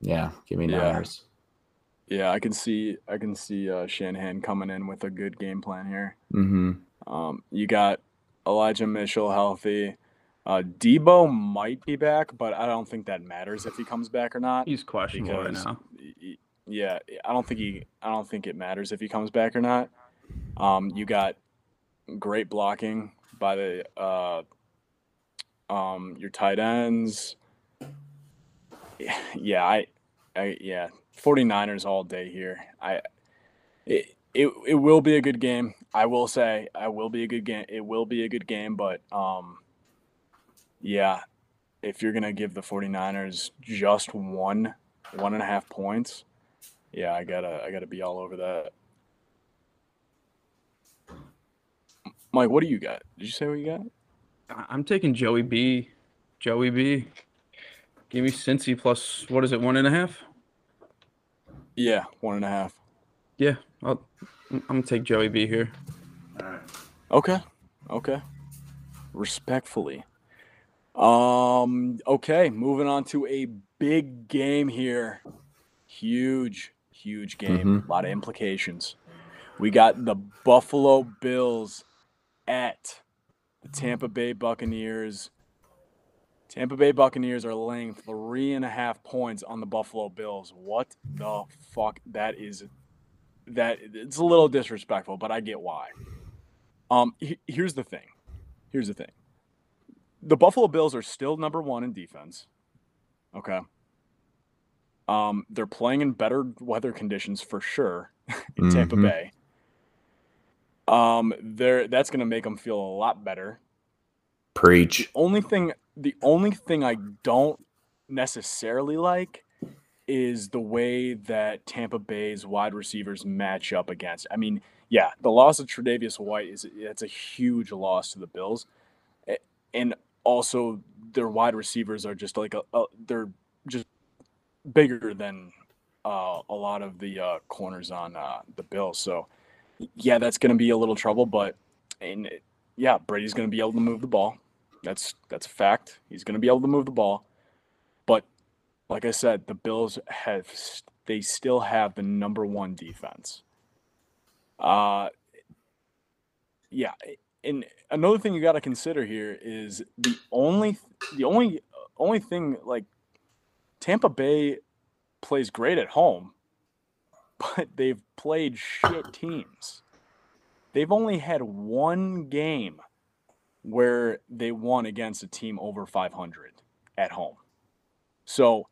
Speaker 3: Yeah, give me
Speaker 2: Yeah.
Speaker 3: Niners.
Speaker 2: Yeah, I can see I can see uh, Shanahan coming in with a good game plan here.
Speaker 3: Mm-hmm.
Speaker 2: Um, you got Elijah Mitchell healthy. Uh, Debo might be back, but I don't think that matters if he comes back or not.
Speaker 1: He's questionable right now.
Speaker 2: y- y- yeah, I don't think he I don't think it matters if he comes back or not. Um, you got great blocking by the uh, um, your tight ends. Yeah, I, I yeah, 49ers all day here. I it, it it will be a good game. I will say I will be a good game. It will be a good game, but um yeah, if you're gonna give the 49ers just one, one and a half points, yeah, I gotta I gotta be all over that. Mike, what do you got? Did you say what you got?
Speaker 1: I'm taking Joey B. Joey B. Give me Cincy plus what is it, one and a half?
Speaker 2: Yeah, one and a half.
Speaker 1: Yeah, I'll, I'm I'm gonna take Joey B here.
Speaker 2: Okay. Okay. Respectfully. Um okay, moving on to a big game here. Huge, huge game. A lot of implications. We got the Buffalo Bills at the Tampa Bay Buccaneers. Tampa Bay Buccaneers are laying three and a half points on the Buffalo Bills. What the fuck? That is that it's a little disrespectful, but I get why. Um, he- here's the thing. Here's the thing. The Buffalo Bills are still number one in defense. Okay. Um, they're playing in better weather conditions for sure in Tampa
Speaker 3: Mhm.
Speaker 2: Bay. Um, they're that's gonna make them feel a lot better. The
Speaker 3: Preach.
Speaker 2: only thing, the only thing I don't necessarily like is the way that Tampa Bay's wide receivers match up against. I mean, yeah, the loss of Tre'Davious White is that's a huge loss to the Bills, and also their wide receivers are just like a, a they're just bigger than uh, a lot of the uh, corners on uh, the Bills. So, yeah, that's going to be a little trouble, but and yeah, Brady's going to be able to move the ball. That's that's a fact. He's going to be able to move the ball. But like I said, the Bills have they still have the number one defense. Uh yeah, and another thing you got to consider here is the only the only only thing like Tampa Bay plays great at home, but they've played shit teams. They've only had one game where they won against a team over 500 at home. So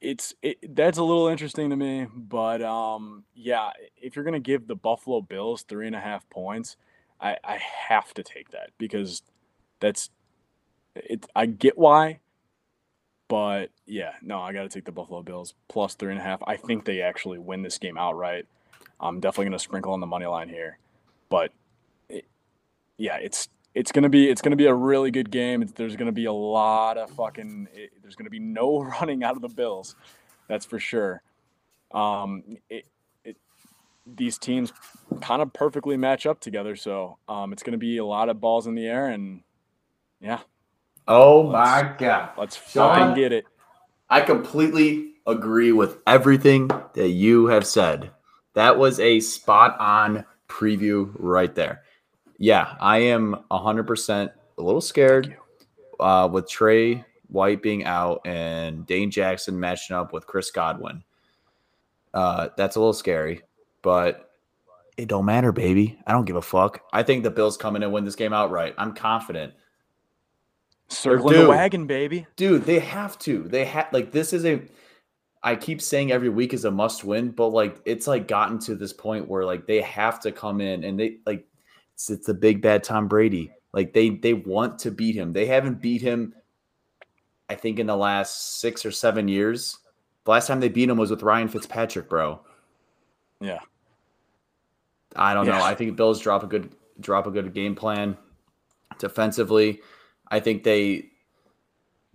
Speaker 2: it's it, that's a little interesting to me, but um, yeah, if you're gonna give the Buffalo Bills three and a half points, I, I have to take that because that's it. I get why, but yeah, no, I got to take the Buffalo Bills plus three and a half. I think they actually win this game outright. I'm definitely gonna sprinkle on the money line here, but it, yeah, it's it's gonna be it's gonna be a really good game. It's, there's gonna be a lot of fucking. It, there's gonna be no running out of the Bills, that's for sure. Um, it, it, these teams kind of perfectly match up together, so um, it's gonna be a lot of balls in the air, and yeah,
Speaker 3: Oh
Speaker 2: Let's-
Speaker 3: my god.
Speaker 2: let's
Speaker 3: Sean?
Speaker 2: fucking get it.
Speaker 3: I completely agree with everything that you have said. That was a spot on preview right there. Yeah, I am 100% a little scared uh, with Tre White being out and Dane Jackson matching up with Chris Godwin. Uh, that's a little scary, but it don't matter, baby. I don't give a fuck. I think the Bills coming in and win this game outright. I'm confident.
Speaker 2: Circling
Speaker 3: due.
Speaker 2: the wagon, baby.
Speaker 3: dude they have to they have like this is a i keep saying every week is a must win but like it's like gotten to this point where like they have to come in and they like it's, it's the big bad tom brady like they they want to beat him they haven't beat him i think in the last six or seven years the last time they beat him was with ryan fitzpatrick bro
Speaker 2: Yeah.
Speaker 3: I don't know. I think Bills drop a good drop a good game plan defensively. I think they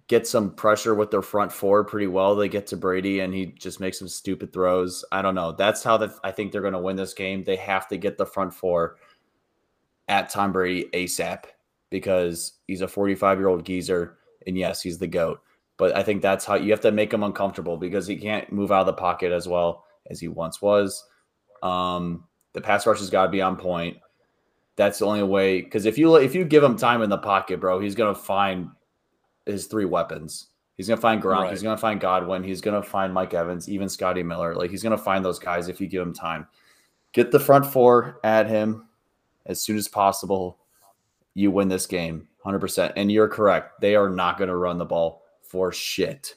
Speaker 3: get some pressure with their front four pretty well. They get to Brady and he just makes some stupid throws. I don't know. That's how that I think they're going to win this game. They have to get the front four at Tom Brady ASAP because he's a 45 year old geezer and yes, he's the goat. But I think that's how you have to make him uncomfortable because he can't move out of the pocket as well as he once was. Um, the pass rush has got to be on point. That's the only way. Because if you if you give him time in the pocket, bro, he's gonna find his three weapons. He's gonna find Gronk.
Speaker 2: Right.
Speaker 3: He's gonna find Godwin. He's gonna find Mike Evans, even Scotty Miller. Like he's gonna find those guys if you give him time. Get the front four at him as soon as possible. You win this game, hundred percent. And you're correct. They are not gonna run the ball for shit.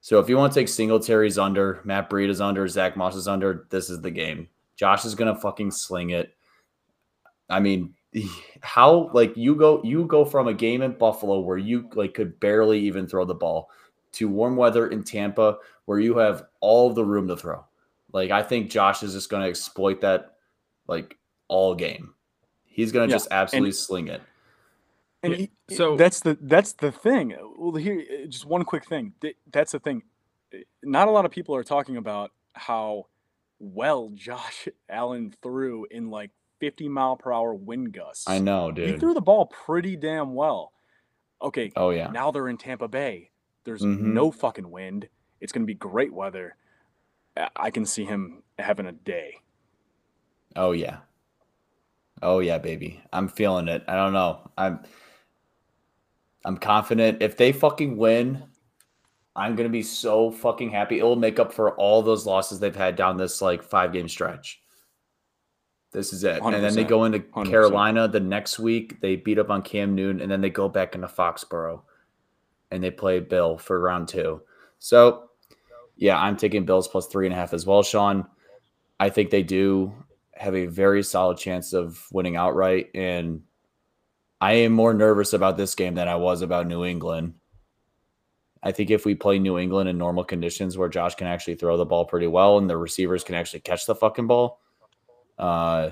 Speaker 3: So if you want to take Singletary's under, Matt Breida's under, Zach Moss is under, this is the game. Josh is gonna fucking sling it. I mean, how like you go you go from a game in Buffalo where you like could barely even throw the ball to warm weather in Tampa where you have all the room to throw. Like I think Josh is just gonna exploit that like all game. He's gonna
Speaker 2: Yeah,
Speaker 3: just absolutely
Speaker 2: and-
Speaker 3: sling it.
Speaker 2: And
Speaker 1: Yeah,
Speaker 2: he-
Speaker 1: so-
Speaker 2: that's the that's the thing. Well, here, just one quick thing. That's the thing. Not a lot of people are talking about how well Josh Allen threw in like 50 mile per hour wind gusts.
Speaker 3: I know, dude.
Speaker 2: He threw the ball pretty damn well. Okay,
Speaker 3: Oh yeah.
Speaker 2: now they're in Tampa Bay. There's
Speaker 3: Mhm.
Speaker 2: no fucking wind. It's going to be great weather. I- I can see him having a day.
Speaker 3: Oh yeah. Oh yeah, baby. I'm feeling it. I don't know. I'm I'm confident if they fucking win, I'm going to be so fucking happy. It'll make up for all those losses they've had down this like 5 game stretch. This is it. And then they go into
Speaker 2: 100%.
Speaker 3: Carolina the next week. They beat up on Cam Newton and then they go back into Foxborough and they play Bill for round 2. So, yeah, I'm taking Bills plus three and a half as well, Sean. I think they do have a very solid chance of winning outright. And I am more nervous about this game than I was about New England. I think if we play New England in normal conditions where Josh can actually throw the ball pretty well and the receivers can actually catch the fucking ball, uh,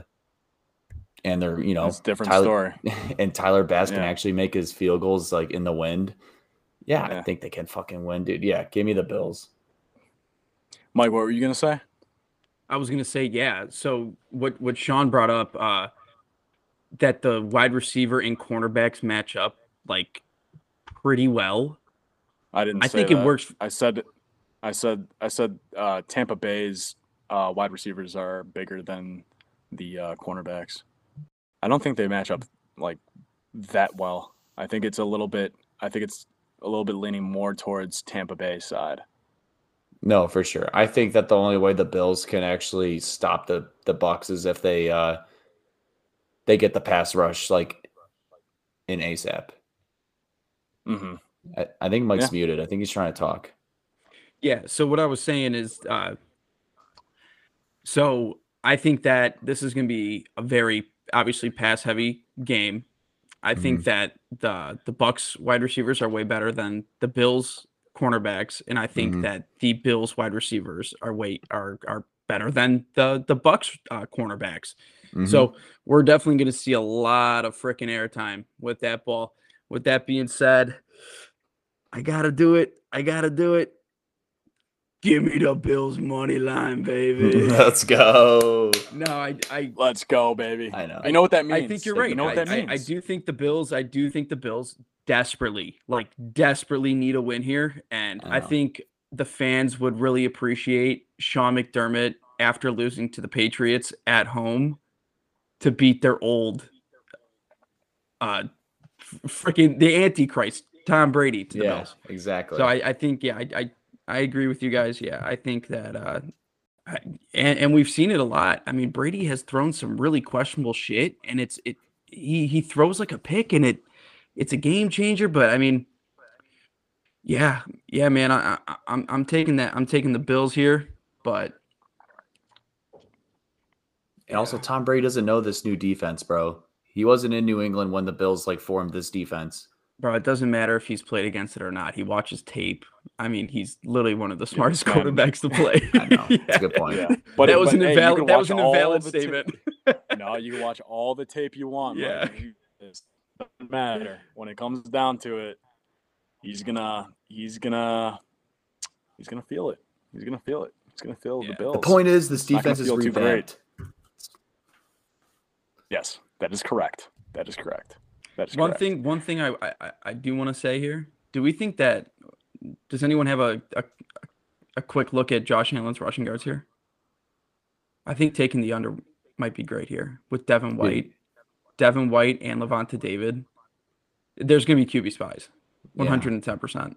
Speaker 3: and they're, you know,
Speaker 2: That's a different
Speaker 3: Tyler-
Speaker 2: story.
Speaker 3: and Tyler Bass can actually make his field goals like in the wind. Yeah, I think they can fucking win, dude. Yeah, give me the Bills.
Speaker 2: Mike, what were you going to say?
Speaker 1: I was gonna say, yeah. So what what Sean brought up, uh, that the wide receiver and cornerbacks match up like pretty well.
Speaker 2: I didn't
Speaker 1: I think it works.
Speaker 2: I said, I said, I said, uh, Tampa Bay's uh, wide receivers are bigger than the uh, cornerbacks. I don't think they match up like that well. I think it's a little bit. I think it's a little bit leaning more towards Tampa Bay side.
Speaker 3: No, for sure. I think that the only way the Bills can actually stop the the Bucks is if they uh they get the pass rush like in ASAP.
Speaker 2: hmm
Speaker 3: I, I think Mike's
Speaker 2: Yeah.
Speaker 3: muted. I think he's trying to talk.
Speaker 1: Yeah. So what I was saying is, uh, so I think that this is going to be a very obviously pass heavy game. I think that the the Bucks wide receivers are way better than the Bills cornerbacks, and I think
Speaker 3: Mhm.
Speaker 1: that the Bills wide receivers are way are are better than the the Bucks uh, cornerbacks.
Speaker 3: Mhm.
Speaker 1: So we're definitely going to see a lot of freaking airtime with that ball. With that being said, I gotta do it. I gotta do it. Give me the Bills money line, baby.
Speaker 3: let's go.
Speaker 1: no, I, I,
Speaker 2: Let's go, baby.
Speaker 3: I know.
Speaker 2: You know what that means.
Speaker 1: I think you're right.
Speaker 2: You know what
Speaker 1: I,
Speaker 2: that
Speaker 1: I-
Speaker 2: means.
Speaker 1: I, do think the Bills. I do think the Bills desperately, like desperately, need a win here, and
Speaker 3: I
Speaker 1: I think the fans would really appreciate Sean McDermott after losing to the Patriots at home to beat their old, uh, freaking the Antichrist Tom Brady to the
Speaker 3: Yeah,
Speaker 1: Bills.
Speaker 3: exactly.
Speaker 1: So I, I think yeah, I, I agree with you guys. Yeah, I think that uh and and we've seen it a lot. I mean, Brady has thrown some really questionable shit and it's it he he throws like a pick and it it's a game changer, but I mean yeah, yeah, man, I, I I'm I'm taking that I'm taking the Bills here, but
Speaker 3: And also, Tom Brady doesn't know this new defense, bro. He wasn't in New England when the Bills like formed this defense.
Speaker 1: Bro, it doesn't matter if he's played against it or not. He watches tape. I mean, he's literally one of the smartest
Speaker 2: man.
Speaker 1: quarterbacks to play.
Speaker 3: I know. That's a good point.
Speaker 2: Yeah, but
Speaker 1: that
Speaker 2: it-
Speaker 1: was
Speaker 2: but,
Speaker 1: an
Speaker 2: hey,
Speaker 1: invalid that was an invalid
Speaker 2: the ta-
Speaker 1: statement.
Speaker 2: no, you can watch all the tape you want. Mike.
Speaker 1: Yeah.
Speaker 2: You- It doesn't matter when it comes down to it. He's gonna, he's gonna, he's gonna feel it. He's gonna feel it. He's gonna feel
Speaker 1: Yeah.
Speaker 2: the Bills.
Speaker 3: The point is, this defense is
Speaker 2: great.
Speaker 3: revamped.
Speaker 2: Yes, that is correct. That is correct. That is
Speaker 1: one
Speaker 2: correct.
Speaker 1: thing one thing I I, I- I do want to say here do we think that does anyone have a, a a quick look at Josh Allen's rushing yards here? I think taking the under might be great here with Devin White, Devin White and Lavonte David. There's going to be QB spies, one hundred and ten percent.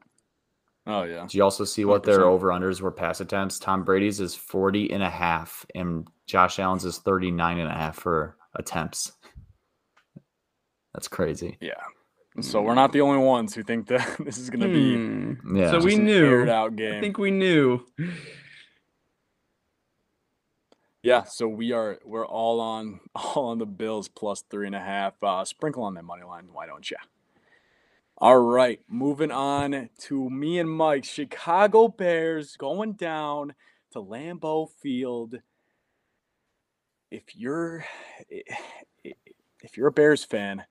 Speaker 2: Oh yeah.
Speaker 3: Did you also see what their
Speaker 2: 100%.
Speaker 3: over unders were pass attempts? Tom Brady's is 40 and a half and Josh Allen's is 39 and a half for attempts. That's crazy.
Speaker 2: Yeah. So we're not the only ones who think that this is gonna be
Speaker 1: Hmm.
Speaker 3: Yeah.
Speaker 1: So we knew.
Speaker 2: aired out
Speaker 1: I think we knew.
Speaker 2: Yeah, so we are we're all on all on the Bills plus three and a half. Uh, sprinkle on that money line, why don't you? All right, moving on to me and Mike. Chicago Bears going down to Lambeau Field. If you're if you're a Bears fan,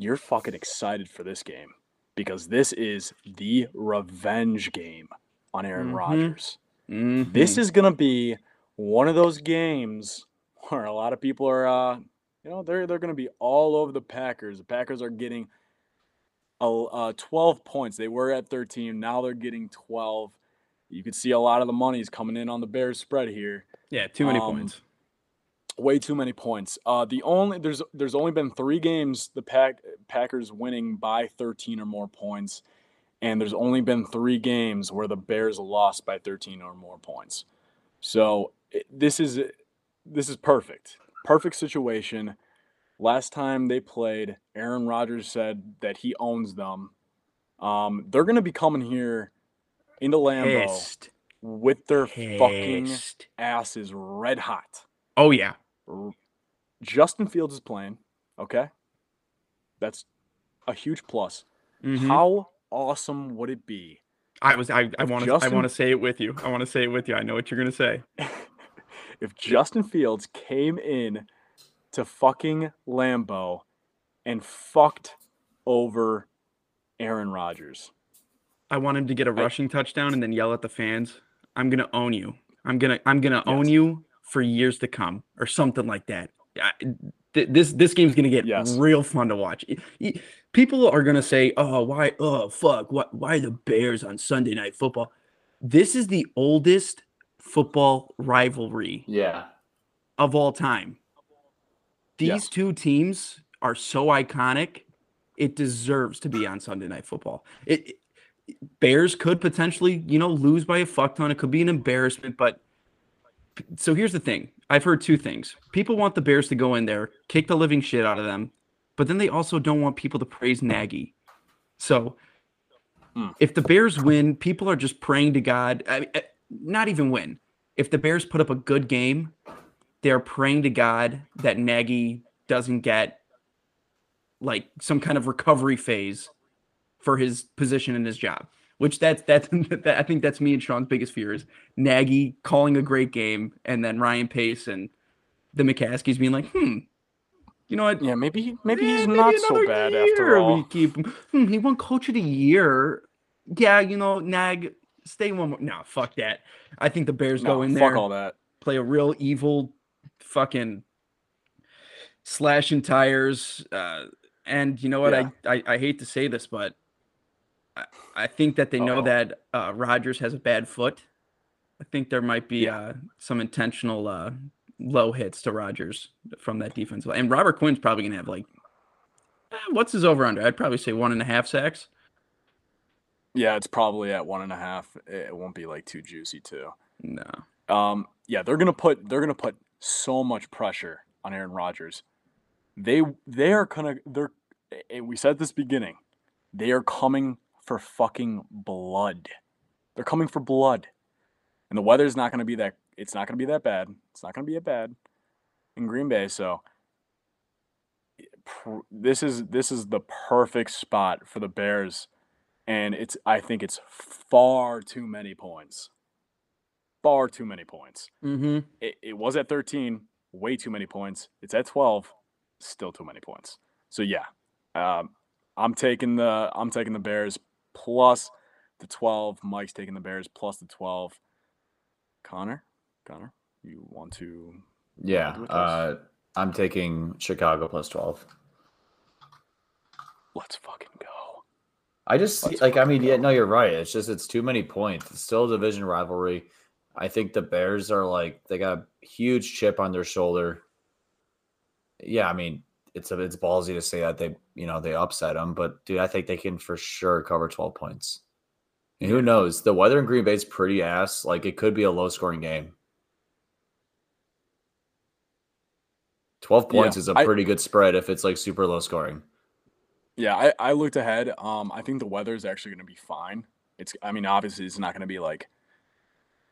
Speaker 2: you're fucking excited for this game because this is the revenge game on Aaron
Speaker 1: Mhm.
Speaker 2: Rodgers.
Speaker 1: Mhm.
Speaker 2: This is gonna be one of those games where a lot of people are, uh, you know, they're they're gonna be all over the Packers. The Packers are getting a, uh, 12 points. They were at 13. Now they're getting 12. You can see a lot of the money is coming in on the Bears spread here.
Speaker 1: yeah, too many
Speaker 2: um,
Speaker 1: points.
Speaker 2: Way too many points. Uh, the only there's there's only been three games the Pack Packers winning by 13 or more points, and there's only been three games where the Bears lost by 13 or more points. So it- this is this is perfect, perfect situation. Last time they played, Aaron Rodgers said that he owns them. Um, they're gonna be coming here into Lambeau
Speaker 1: Pissed.
Speaker 2: with their fucking asses red hot.
Speaker 1: Oh yeah.
Speaker 2: Justin Fields is playing. Okay, that's a huge plus.
Speaker 1: Mhm.
Speaker 2: How awesome would it be
Speaker 1: I was I, I want to I want to say it with you. I want to say it with you. I know what you're gonna say.
Speaker 2: if Justin Fields came in to fucking Lambeau and fucked over Aaron Rodgers?
Speaker 1: I want him to get a rushing touchdown and then yell at the fans. I'm gonna own you. I'm gonna I'm gonna own you for years to come or something like that. I, th- this this game's gonna get
Speaker 2: Yes.
Speaker 1: real fun to watch. People are gonna say, "Oh, why? Oh, fuck! What? Why the Bears on Sunday Night Football?" This is the oldest football rivalry
Speaker 3: Yeah.
Speaker 1: of all time. These
Speaker 2: Yes.
Speaker 1: two teams are so iconic. It deserves to be on Sunday Night Football. It, it- Bears could potentially, you know, lose by a fuck ton. It could be an embarrassment, but so here's the thing. I've heard two things. People want the Bears to go in there, kick the living shit out of them, but then they also don't want people to praise Nagy. So
Speaker 2: Hmm.
Speaker 1: if the Bears win, people are just praying to God. I, not even win. If the Bears put up a good game, they're praying to God that Nagy doesn't get like some kind of recovery phase for his position in his job. Which that's that's that, I think that's me and Sean's biggest fear is Nagy calling a great game and then Ryan Pace and the McCaskeys being like, hmm, you know what?
Speaker 2: Yeah, maybe maybe he's
Speaker 1: maybe
Speaker 2: not so bad after all.
Speaker 1: We keep him. Hmm, he won coach of the year. Yeah, you know, Nag, stay one more. No, fuck that. I think the Bears
Speaker 2: No,
Speaker 1: go in
Speaker 2: fuck
Speaker 1: there,
Speaker 2: all that.
Speaker 1: play a real evil, fucking slashing tires. Uh, and you know what?
Speaker 2: Yeah.
Speaker 1: I, I I hate to say this, but I, I think that they know
Speaker 2: Uh-oh.
Speaker 1: that uh, Rodgers has a bad foot. I think there might be
Speaker 2: Yeah.
Speaker 1: uh, some intentional uh, low hits to Rodgers from that defense. And Robert Quinn's probably gonna have like, eh, what's his over under? I'd probably say one and a half sacks.
Speaker 2: Yeah, it's probably at one and a half. It won't be like too juicy too.
Speaker 1: No.
Speaker 2: Um, yeah, they're gonna put they're gonna put so much pressure on Aaron Rodgers. They they are gonna they're we said this beginning. They are coming for fucking blood. They're coming for blood. And the weather's not gonna be that it's not gonna be that bad. It's not gonna be that bad in Green Bay, so this is this is the perfect spot for the Bears and it's I think it's far too many points far too many points.
Speaker 1: Mm-hmm.
Speaker 2: It, it was at 13, way too many points. It's at 12, still too many points. So yeah, um, I'm taking the I'm taking the Bears plus the 12. Mike's taking the Bears plus the 12. Connor, Connor, you want to?
Speaker 3: Yeah. Uh, I'm taking Chicago plus 12.
Speaker 2: Let's fucking go.
Speaker 3: I just
Speaker 2: Let's
Speaker 3: like I mean, yeah, no, you're right. It's just it's too many points. It's still a division rivalry. I think the Bears are like they got a huge chip on their shoulder. Yeah, I mean, it's a, it's ballsy to say that they you know they upset them, but dude, I think they can for sure cover 12 points. And who knows? The weather in Green Bay is pretty ass. Like it could be a low scoring game. 12
Speaker 2: Yeah,
Speaker 3: points is a
Speaker 2: I-
Speaker 3: pretty good spread if it's like super low scoring.
Speaker 2: Yeah, I, I looked ahead. Um, I think the weather is actually going to be fine. It's, I mean, obviously, it's not going to be like,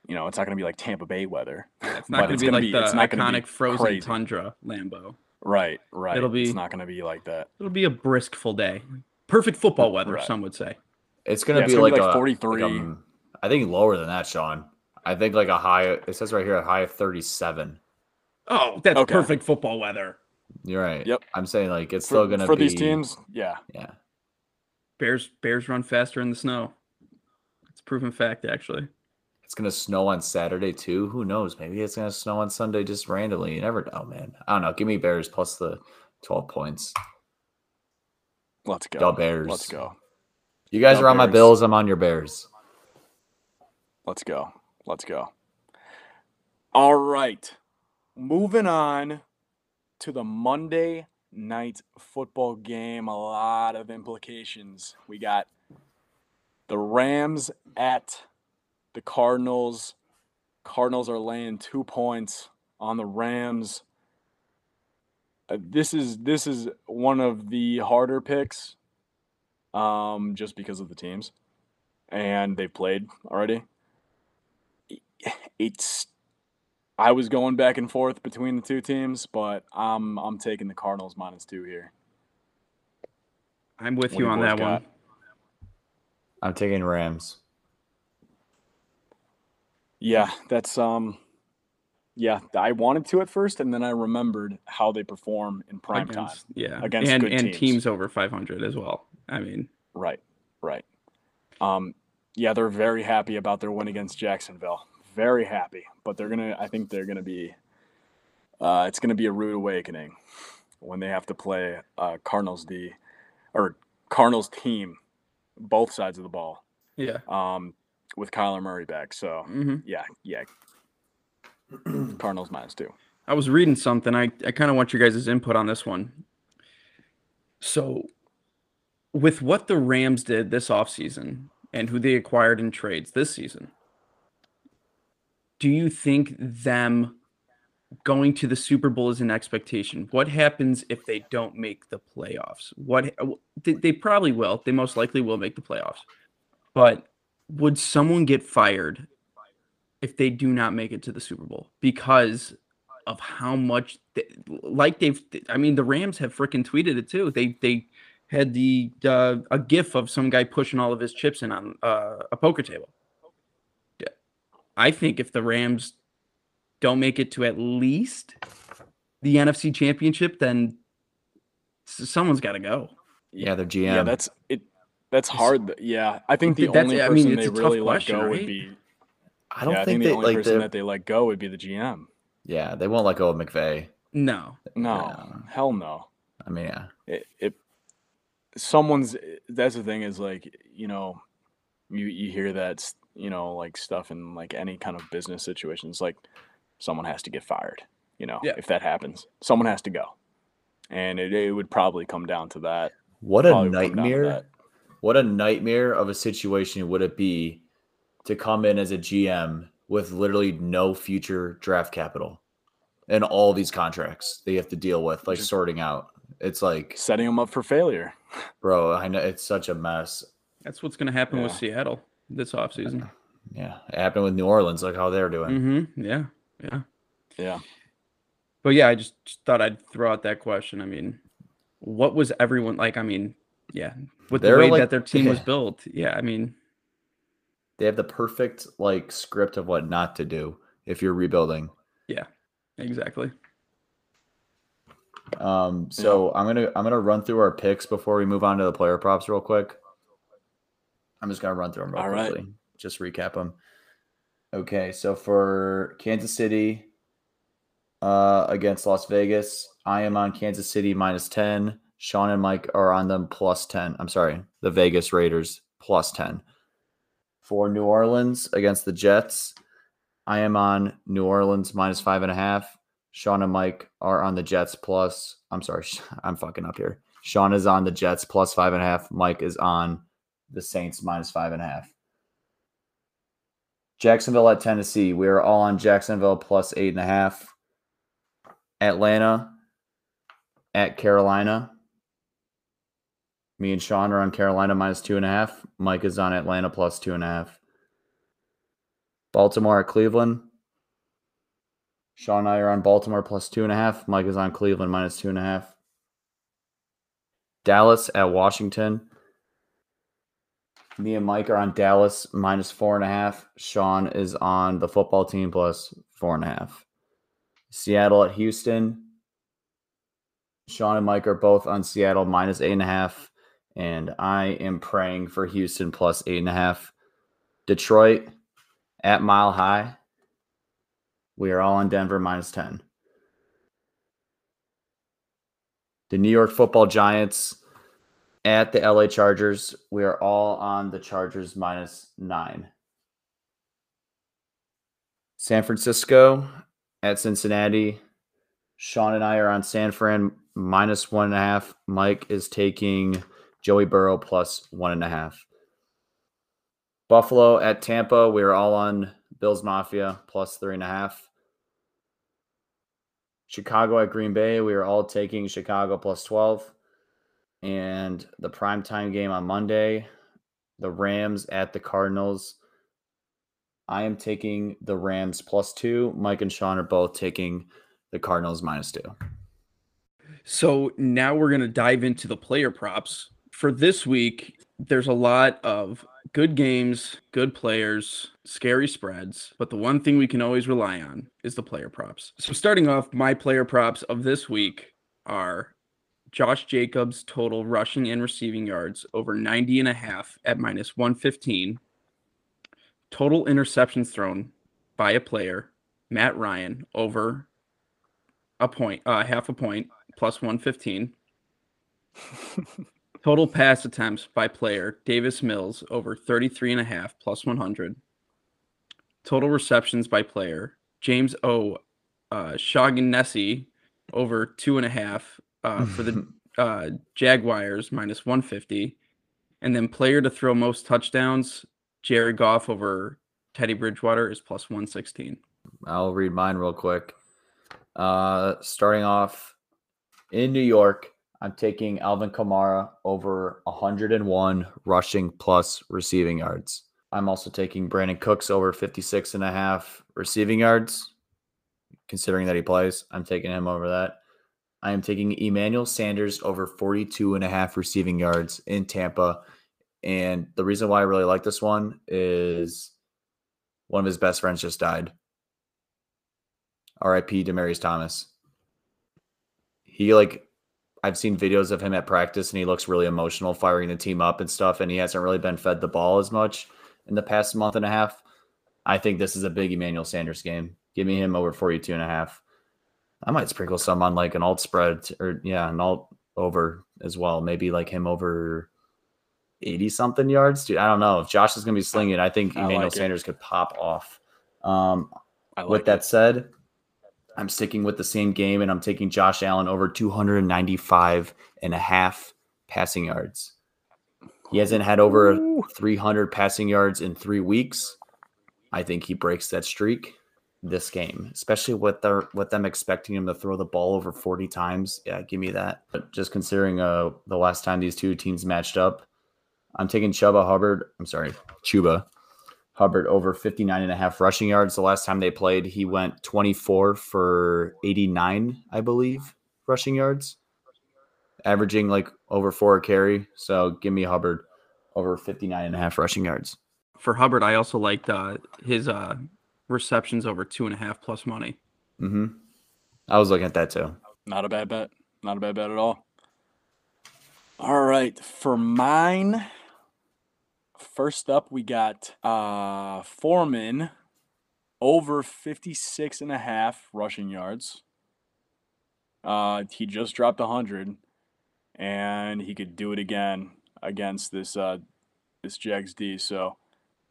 Speaker 2: you know, it's not going to be like Tampa Bay weather.
Speaker 1: It's not going to be
Speaker 2: gonna
Speaker 1: like
Speaker 2: be-
Speaker 1: the
Speaker 2: it's not gonna be
Speaker 1: iconic frozen
Speaker 2: crazy.
Speaker 1: tundra Lambeau.
Speaker 2: Right, right.
Speaker 1: It'll be-
Speaker 2: It's not going to be like that.
Speaker 1: It'll be a brisk full day. Perfect football weather,
Speaker 2: Right.
Speaker 1: some would say.
Speaker 3: It's gonna
Speaker 2: Yeah,
Speaker 3: be like,
Speaker 2: be like
Speaker 3: a
Speaker 2: 43.
Speaker 3: like a- I think lower than that, Sean. I think like a high. It says right here a high of thirty-seven.
Speaker 1: Oh, that's
Speaker 2: Okay.
Speaker 1: perfect football weather.
Speaker 3: You're right.
Speaker 2: Yep.
Speaker 3: I'm saying like it's
Speaker 2: For,
Speaker 3: still gonna be for
Speaker 2: these teams, yeah.
Speaker 3: Yeah.
Speaker 1: Bears Bears run faster in the snow. It's a proven fact, actually.
Speaker 3: It's gonna snow on Saturday too. Who knows? Maybe it's gonna snow on Sunday just randomly. You never know, man. I don't know. Give me Bears plus the twelve points.
Speaker 2: Let's go.
Speaker 3: Go Bears.
Speaker 2: Let's go.
Speaker 3: You guys
Speaker 2: Go
Speaker 3: are on my Bills. I'm on your Bears.
Speaker 2: Let's go. Let's go. All right. Moving on to the Monday night football game. A lot of implications. We got the Rams at the Cardinals. Cardinals are laying two points on the Rams. Uh, this is this is one of the harder picks, um, just because of the teams, and they've played already it's I was going back and forth between the two teams, but I'm I'm taking the Cardinals minus two here.
Speaker 1: I'm with
Speaker 2: What
Speaker 1: you on that
Speaker 2: got?
Speaker 1: one.
Speaker 3: I'm taking Rams.
Speaker 2: Yeah, that's um yeah, I wanted to at first and then I remembered how they perform in prime time.
Speaker 1: Yeah.
Speaker 2: against
Speaker 1: and and
Speaker 2: teams.
Speaker 1: teams over 500 as well. I mean,
Speaker 2: Right, right. Um yeah, they're very happy about their win against Jacksonville. Very happy, but they're going to I think they're going to be uh it's going to be a rude awakening when they have to play uh Cardinals D or Cardinals team both sides of the ball.
Speaker 1: yeah.
Speaker 2: um, with Kyler Murray back. So
Speaker 1: hmm
Speaker 2: yeah, yeah. Cardinals minus two.
Speaker 1: I was reading something. I, I kind of want your guys' input on this one. So, with what the Rams did this offseason and who they acquired in trades this season, do you think them going to the Super Bowl is an expectation? What happens if they don't make the playoffs? What they, they probably will. They most likely will make the playoffs. But would someone get fired if they do not make it to the Super Bowl because of how much they, like they've I mean the Rams have freaking tweeted it too. They they had the uh, a gif of some guy pushing all of his chips in on uh, a poker table. I think if the Rams don't make it to at least the NFC championship then someone's got to go.
Speaker 3: Yeah, their GM.
Speaker 2: Yeah, that's it. That's hard. Yeah, I think the
Speaker 1: That's-
Speaker 2: only
Speaker 1: I mean,
Speaker 2: person they
Speaker 1: a tough
Speaker 2: really let
Speaker 1: question,
Speaker 2: go
Speaker 1: right?
Speaker 2: would be.
Speaker 3: I don't
Speaker 2: yeah, I
Speaker 3: think
Speaker 2: think
Speaker 3: they
Speaker 2: the only
Speaker 3: like
Speaker 2: person
Speaker 3: the.
Speaker 2: that they let go would be the GM.
Speaker 3: yeah, they won't let go of McVay.
Speaker 1: No.
Speaker 2: No,
Speaker 3: Yeah.
Speaker 2: hell no.
Speaker 3: I mean, yeah.
Speaker 2: It, it someone's. That's the thing is like you know, you you hear that you know like stuff in like any kind of business situations like someone has to get fired. You know,
Speaker 1: Yeah.
Speaker 2: if that happens, someone has to go, and it, it would probably come down to that.
Speaker 3: What a
Speaker 2: Probably would come down to
Speaker 3: nightmare!
Speaker 2: That.
Speaker 3: What a nightmare of a situation would it be to come in as a GM with literally no future draft capital and all these contracts that you have to deal with, like
Speaker 2: Just-
Speaker 3: sorting out. It's like,
Speaker 2: Setting them up for failure.
Speaker 3: bro, I know it's such a mess.
Speaker 1: That's what's going to happen with Seattle this offseason.
Speaker 3: Yeah, it happened with New Orleans, like how they're doing.
Speaker 1: Mhm. Yeah. Yeah.
Speaker 2: Yeah.
Speaker 1: But yeah, I just, just thought I'd throw out that question. I mean, what was everyone like? I mean, yeah, with
Speaker 3: They're
Speaker 1: the way
Speaker 3: like-
Speaker 1: that their team was built. Yeah, I mean,
Speaker 3: They have the perfect like script of what not to do if you're rebuilding.
Speaker 1: Yeah, exactly.
Speaker 3: Um, so I'm gonna I'm gonna run through our picks before we move on to the player props real quick. I'm just gonna run through them real
Speaker 2: All right.
Speaker 3: quickly. Just recap them. Okay, so for Kansas City uh, against Las Vegas, I am on Kansas City minus ten. Sean and Mike are on them plus 10. I'm sorry, the Vegas Raiders plus 10. For New Orleans against the Jets, I am on New Orleans minus five and a half. Sean and Mike are on the Jets plus. I'm sorry, I'm fucking up here. Sean is on the Jets plus five and a half. Mike is on the Saints minus five and a half. Jacksonville at Tennessee. We are all on Jacksonville plus eight and a half. Atlanta at Carolina. Me and Sean are on Carolina minus two and a half. Mike is on Atlanta plus two and a half. Baltimore at Cleveland. Sean and I are on Baltimore plus two and a half. Mike is on Cleveland minus two and a half. Dallas at Washington. Me and Mike are on Dallas minus four and a half. Sean is on the football team plus four and a half. Seattle at Houston. Sean and Mike are both on Seattle minus eight and a half. And I am praying for Houston plus eight and a half. Detroit at Mile High. We are all on Denver minus 10. The New York football giants at the LA Chargers. We are all on the Chargers minus nine. San Francisco at Cincinnati. Sean and I are on San Fran minus one and a half. Mike is taking Joey Burrow plus one and a half. Buffalo at Tampa. We are all on Bills Mafia plus three and a half. Chicago at Green Bay. We are all taking Chicago plus 12. And the primetime game on Monday, the Rams at the Cardinals. I am taking the Rams plus two. Mike and Sean are both taking the Cardinals minus two.
Speaker 1: So now we're going to dive into the player props. For this week, there's a lot of good games, good players, scary spreads, but the one thing we can always rely on is the player props. So starting off, my player props of this week are Josh Jacobs total rushing and receiving yards over 90 and a half at minus 115. Total interceptions thrown by a player, Matt Ryan over a point, uh, half a point, plus 115. Total pass attempts by player, Davis Mills over 33 and a half, plus 100. Total receptions by player, James O. Uh, Shaughnessy over two and a half, uh, for the uh, Jaguars minus 150. And then player to throw most touchdowns, Jared Goff over Teddy Bridgewater is plus 116.
Speaker 3: I'll read mine real quick. Uh, starting off in New York, I'm taking Alvin Kamara over 101 rushing plus receiving yards. I'm also taking Brandin Cooks over 56 and a half receiving yards, considering that he plays. I'm taking him over that. I am taking Emmanuel Sanders over 42 and a half receiving yards in Tampa. And the reason why I really like this one is one of his best friends just died. RIP Demaryius Thomas. He like I've seen videos of him at practice and he looks really emotional firing the team up and stuff and he hasn't really been fed the ball as much in the past month and a half. I think this is a big Emmanuel Sanders game. Give me him over 42 and a half. I might sprinkle some on like an alt spread or yeah, an alt over as well. Maybe like him over 80 something yards. Dude, I don't know. If Josh is going to be slinging, I think
Speaker 2: I
Speaker 3: Emmanuel
Speaker 2: like it.
Speaker 3: Sanders could pop off. Um,
Speaker 2: like
Speaker 3: with that
Speaker 2: it.
Speaker 3: said, I'm sticking with the same game and I'm taking Josh Allen over 295 and a half passing yards. He hasn't had over
Speaker 2: Ooh.
Speaker 3: 300 passing yards in three weeks. I think he breaks that streak this game, especially with their with them expecting him to throw the ball over 40 times. Yeah, give me that. But just considering uh the last time these two teams matched up, I'm taking Chuba Hubbard. I'm sorry, Chuba Hubbard over 59 and a half rushing yards. The last time they played, he went 24 for 89, I believe, rushing yards, averaging like over four a carry. So give me Hubbard over 59 and a half rushing yards.
Speaker 1: For Hubbard, I also liked uh, his uh, receptions over two and a half plus money.
Speaker 3: hmm I was looking at that too.
Speaker 2: Not a bad bet. Not a bad bet at all. All right. For mine, first up, we got uh Foreman over 56 and a half rushing yards. Uh, he just dropped 100. and he could do it again against this uh, this Jags D. So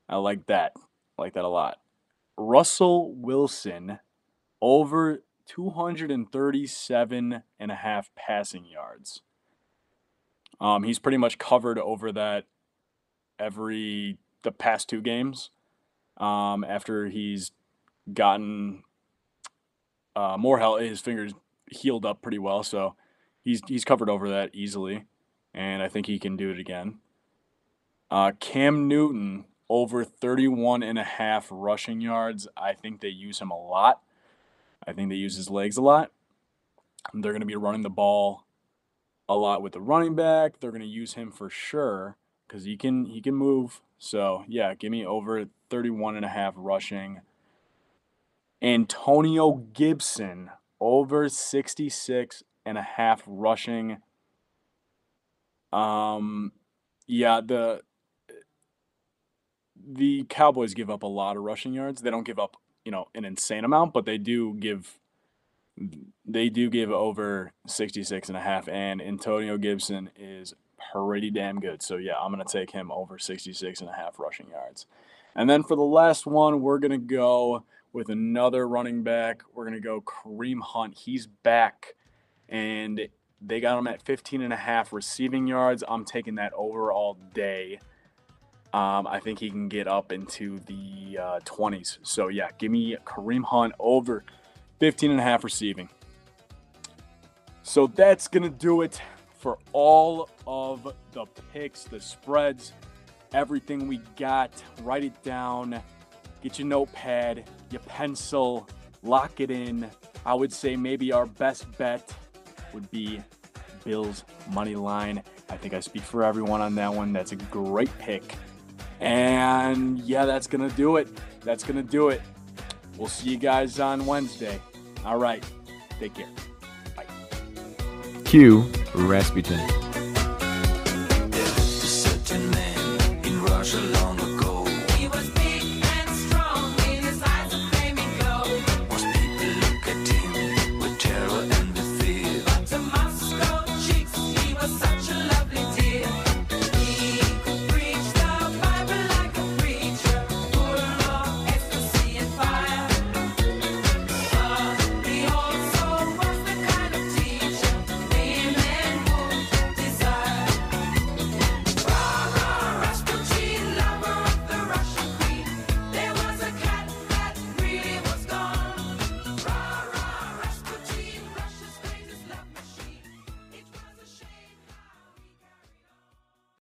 Speaker 2: I like that. I like that a lot. Russell Wilson over 237 and a half passing yards. Um, he's pretty much covered over that every the past two games. Um, after he's gotten uh, more health, his fingers healed up pretty well, so he's he's covered over that easily, and I think he can do it again. Uh, Cam Newton over 31 and a half rushing yards. I think they use him a lot. I think they use his legs a lot. They're going to be running the ball a lot with the running back. They're going to use him for sure because he can he can move. So yeah, give me over 31 and a half rushing. Antonio Gibson over 66 and a half rushing. Um yeah, the the Cowboys give up a lot of rushing yards. They don't give up, you know, an insane amount, but they do give they do give over 66 and a half and Antonio Gibson is pretty damn good. So yeah, I'm going to take him over 66 and a half rushing yards. And then for the last one, we're going to go with another running back. We're going to go Kareem Hunt. He's back and they got him at 15 and a half receiving yards. I'm taking that over all day. Um, I think he can get up into the uh, 20s. So, yeah, give me Kareem Hunt over 15 and a half receiving. So, that's going to do it for all of the picks, the spreads, everything we got. Write it down. Get your notepad, your pencil, lock it in. I would say maybe our best bet would be Bills money line. I think I speak for everyone on that one. That's a great pick. And yeah, that's going to do it. That's going to do it. We'll see you guys on Wednesday. All right. Take care.
Speaker 3: Q Rasputin.